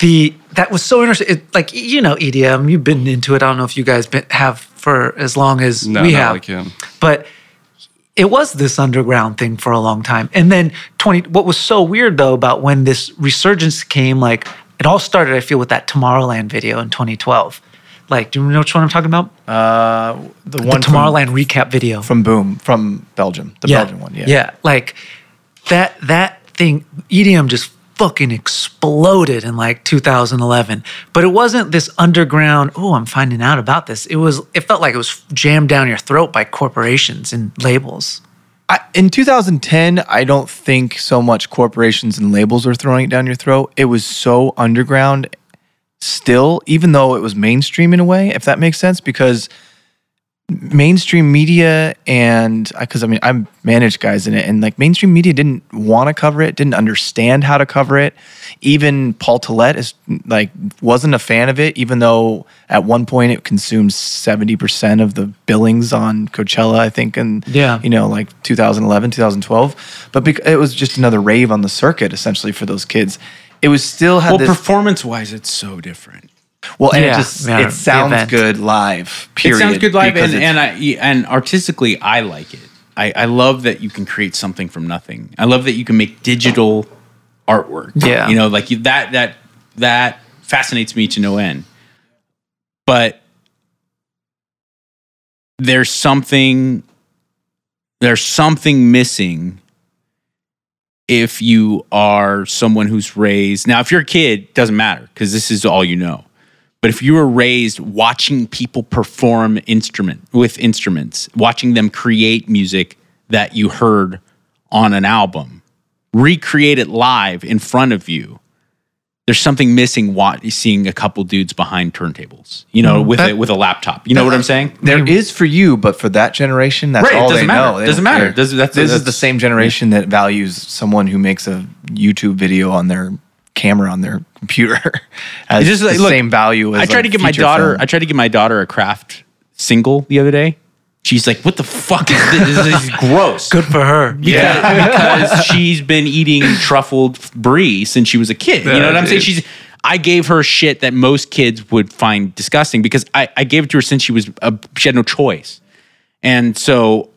the that was so interesting. It, like you know EDM, you've been into it. I don't know if you guys been, have for as long as No, we not have. like him. But it was this underground thing for a long time. And then 20 what was so weird though about when this resurgence came like it all started I feel with that Tomorrowland video in 2012. Like do you know which one I'm talking about? Uh, the the one from, Tomorrowland recap video. from Boom from Belgium, the yeah. Belgian one. Yeah. Yeah. Like that that thing EDM just fucking exploded in like 2011. But it wasn't this underground, oh, I'm finding out about this. It was it felt like it was jammed down your throat by corporations and labels. I, in 2010, I don't think so much corporations and labels were throwing it down your throat. It was so underground still, even though it was mainstream in a way, if that makes sense, because mainstream media and because I mean I managed guys in it and like mainstream media didn't want to cover it, didn't understand how to cover it. Even Paul Tollett is like wasn't a fan of it, even though at one point it consumed seventy percent of the billings on Coachella, I think, and Yeah. you know like 2011, 2012. But bec- it was just another rave on the circuit essentially for those kids. It was still had well, this performance wise, it's so different. Well, and Yeah, it just yeah, it sounds good live. Period. It sounds good live, and, and I and artistically, I like it. I, I love that you can create something from nothing. I love that you can make digital artwork. Yeah. you know, like you, that that that fascinates me to no end. But there's something there's something missing if you are someone who's raised now if you're a kid it doesn't matter because this is all you know but if you were raised watching people perform instrument with instruments watching them create music that you heard on an album recreate it live in front of you there's something missing wa- seeing a couple dudes behind turntables you know mm-hmm. with a with a laptop you know what i'm saying There is for you, but for that generation, that's Right, it all doesn't they matter. know. They Doesn't matter. Does- that's- this is the same generation that values someone who makes a YouTube video on their camera on their computer as It's just like, the look, same value as I tried like, to give my daughter. film. I tried to give my daughter a Kraft single the other day. She's like, "What the fuck is this? This is gross." Good for her. Yeah, because she's been eating truffled brie since she was a kid. You know what I'm saying? She's. I gave her shit that most kids would find disgusting because I, I gave it to her since she was a, she had no choice, and so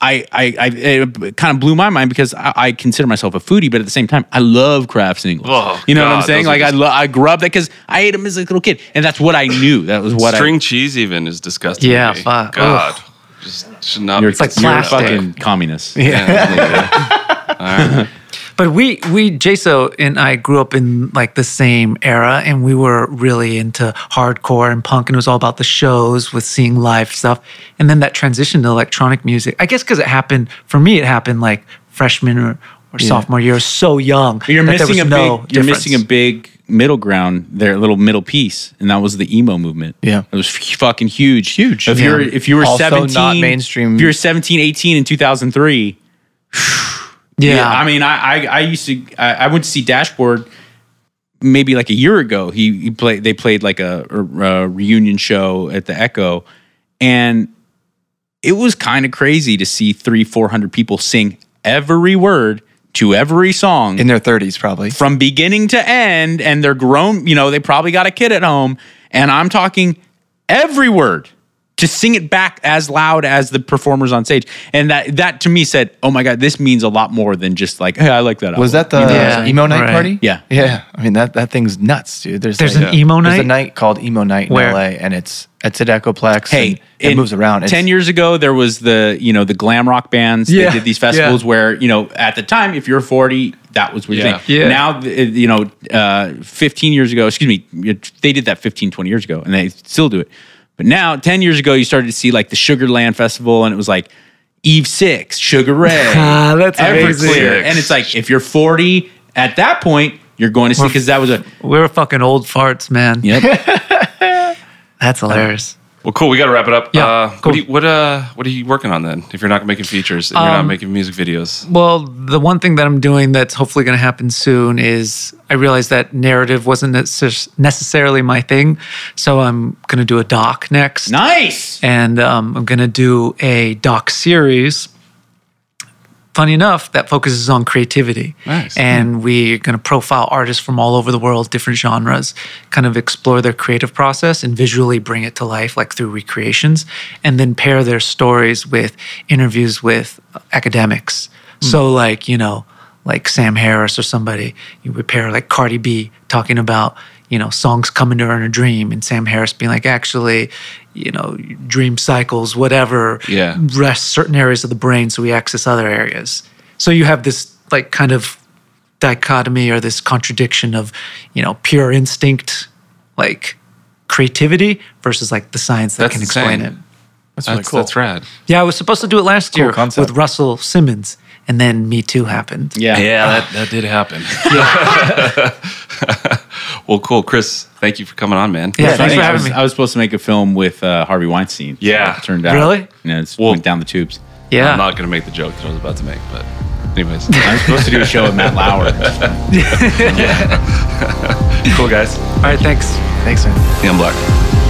I I, I it kind of blew my mind because I, I consider myself a foodie, but at the same time I love Kraft singles. Oh, you know what I'm saying? those are Like I just- lo- I grew up that because I ate them as a little kid, and that's what I knew. That was what String I. cheese even is disgusting. to Yeah, me. fuck. God, Ugh. just should not. You're, be like you're a fucking communist. But we we Jaso and I grew up in like the same era and we were really into hardcore and punk and it was all about the shows with seeing live stuff. And then that transition to electronic music. I guess because it happened for me it happened like freshman or, or sophomore year, so young. You're that there missing a no big. You're difference. missing a big middle ground, their little middle piece, and that was the emo movement. Yeah. it was f- fucking huge, Huge. If Yeah. you're if you were Also not 17, mainstream. If you were 17, 18 in 2003, Yeah. I mean, I I, I used to I, I went to see Dashboard maybe like a year ago. He he played they played like a, a reunion show at the Echo, and it was kind of crazy to see three four hundred people sing every word to every song in their 30s, probably. from beginning to end, and they're grown. You know, they probably got a kid at home, and I'm talking every word to sing it back as loud as the performers on stage. And that that to me said, "Oh my god, this means a lot more than just like, hey, I like that." Was album." that the Yeah. emo night Right. party? Yeah. Yeah. I mean, that, that thing's nuts, dude. There's, There's like- an emo night. There's a night called Emo Night in Where? LA, and it's it's at Echoplex. Hey, and it in moves around. It's, Ten years ago, there was the you know the glam rock bands. Yeah, They did these festivals where you know at the time, if you're 40, that was what you're Yeah. saying. Yeah. Now, you know, uh, 15 years ago, excuse me, they did that 15, 20 years ago, and they still do it. But now, 10 years ago, you started to see like the Sugarland Festival, and it was like Eve Six, Sugar Ray, Ah, that's amazing. Everclear, and it's like if you're 40 at that point, you're going to see because that was a We're fucking old farts, man. yep. That's hilarious. Well, cool. We got to wrap it up. Yeah, Uh, cool. What, you, what uh what are you working on then? If you're not making features and you're not Um, making music videos, Well, the one thing that I'm doing that's hopefully going to happen soon is I realized that narrative wasn't necessarily my thing. So I'm going to do a doc next. nice. and um, I'm going to do a doc series. Funny enough, that focuses on creativity. Nice. And we're going to profile artists from all over the world, different genres, kind of explore their creative process and visually bring it to life, like through recreations, and then pair their stories with interviews with academics. Hmm. So, like, you know, like Sam Harris or somebody, you would pair like Cardi B talking about, you know, songs coming to her in a dream, and Sam Harris being like, actually, you know, dream cycles, whatever, Yeah. rest certain areas of the brain so we access other areas. So you have this like kind of dichotomy or this contradiction of, you know, pure instinct, like creativity versus like the science that That's can explain insane. it. That's really that's cool. that's rad. Yeah, I was supposed to do it last Cool year concept. with Russell Simmons, and then Me Too happened. Yeah. Yeah, that, that did happen. well, cool, Chris. Thank you for coming on, man. Yeah, thanks for I having was, me. I was supposed to make a film with uh, Harvey Weinstein. Yeah. it turned out. Really? Yeah, it Well- went down the tubes. Yeah. I'm not gonna make the joke that I was about to make, but anyways, I'm supposed to do a show with Matt Lauer. cool guys. All right, thanks. Thanks, man. Yeah, I'm black.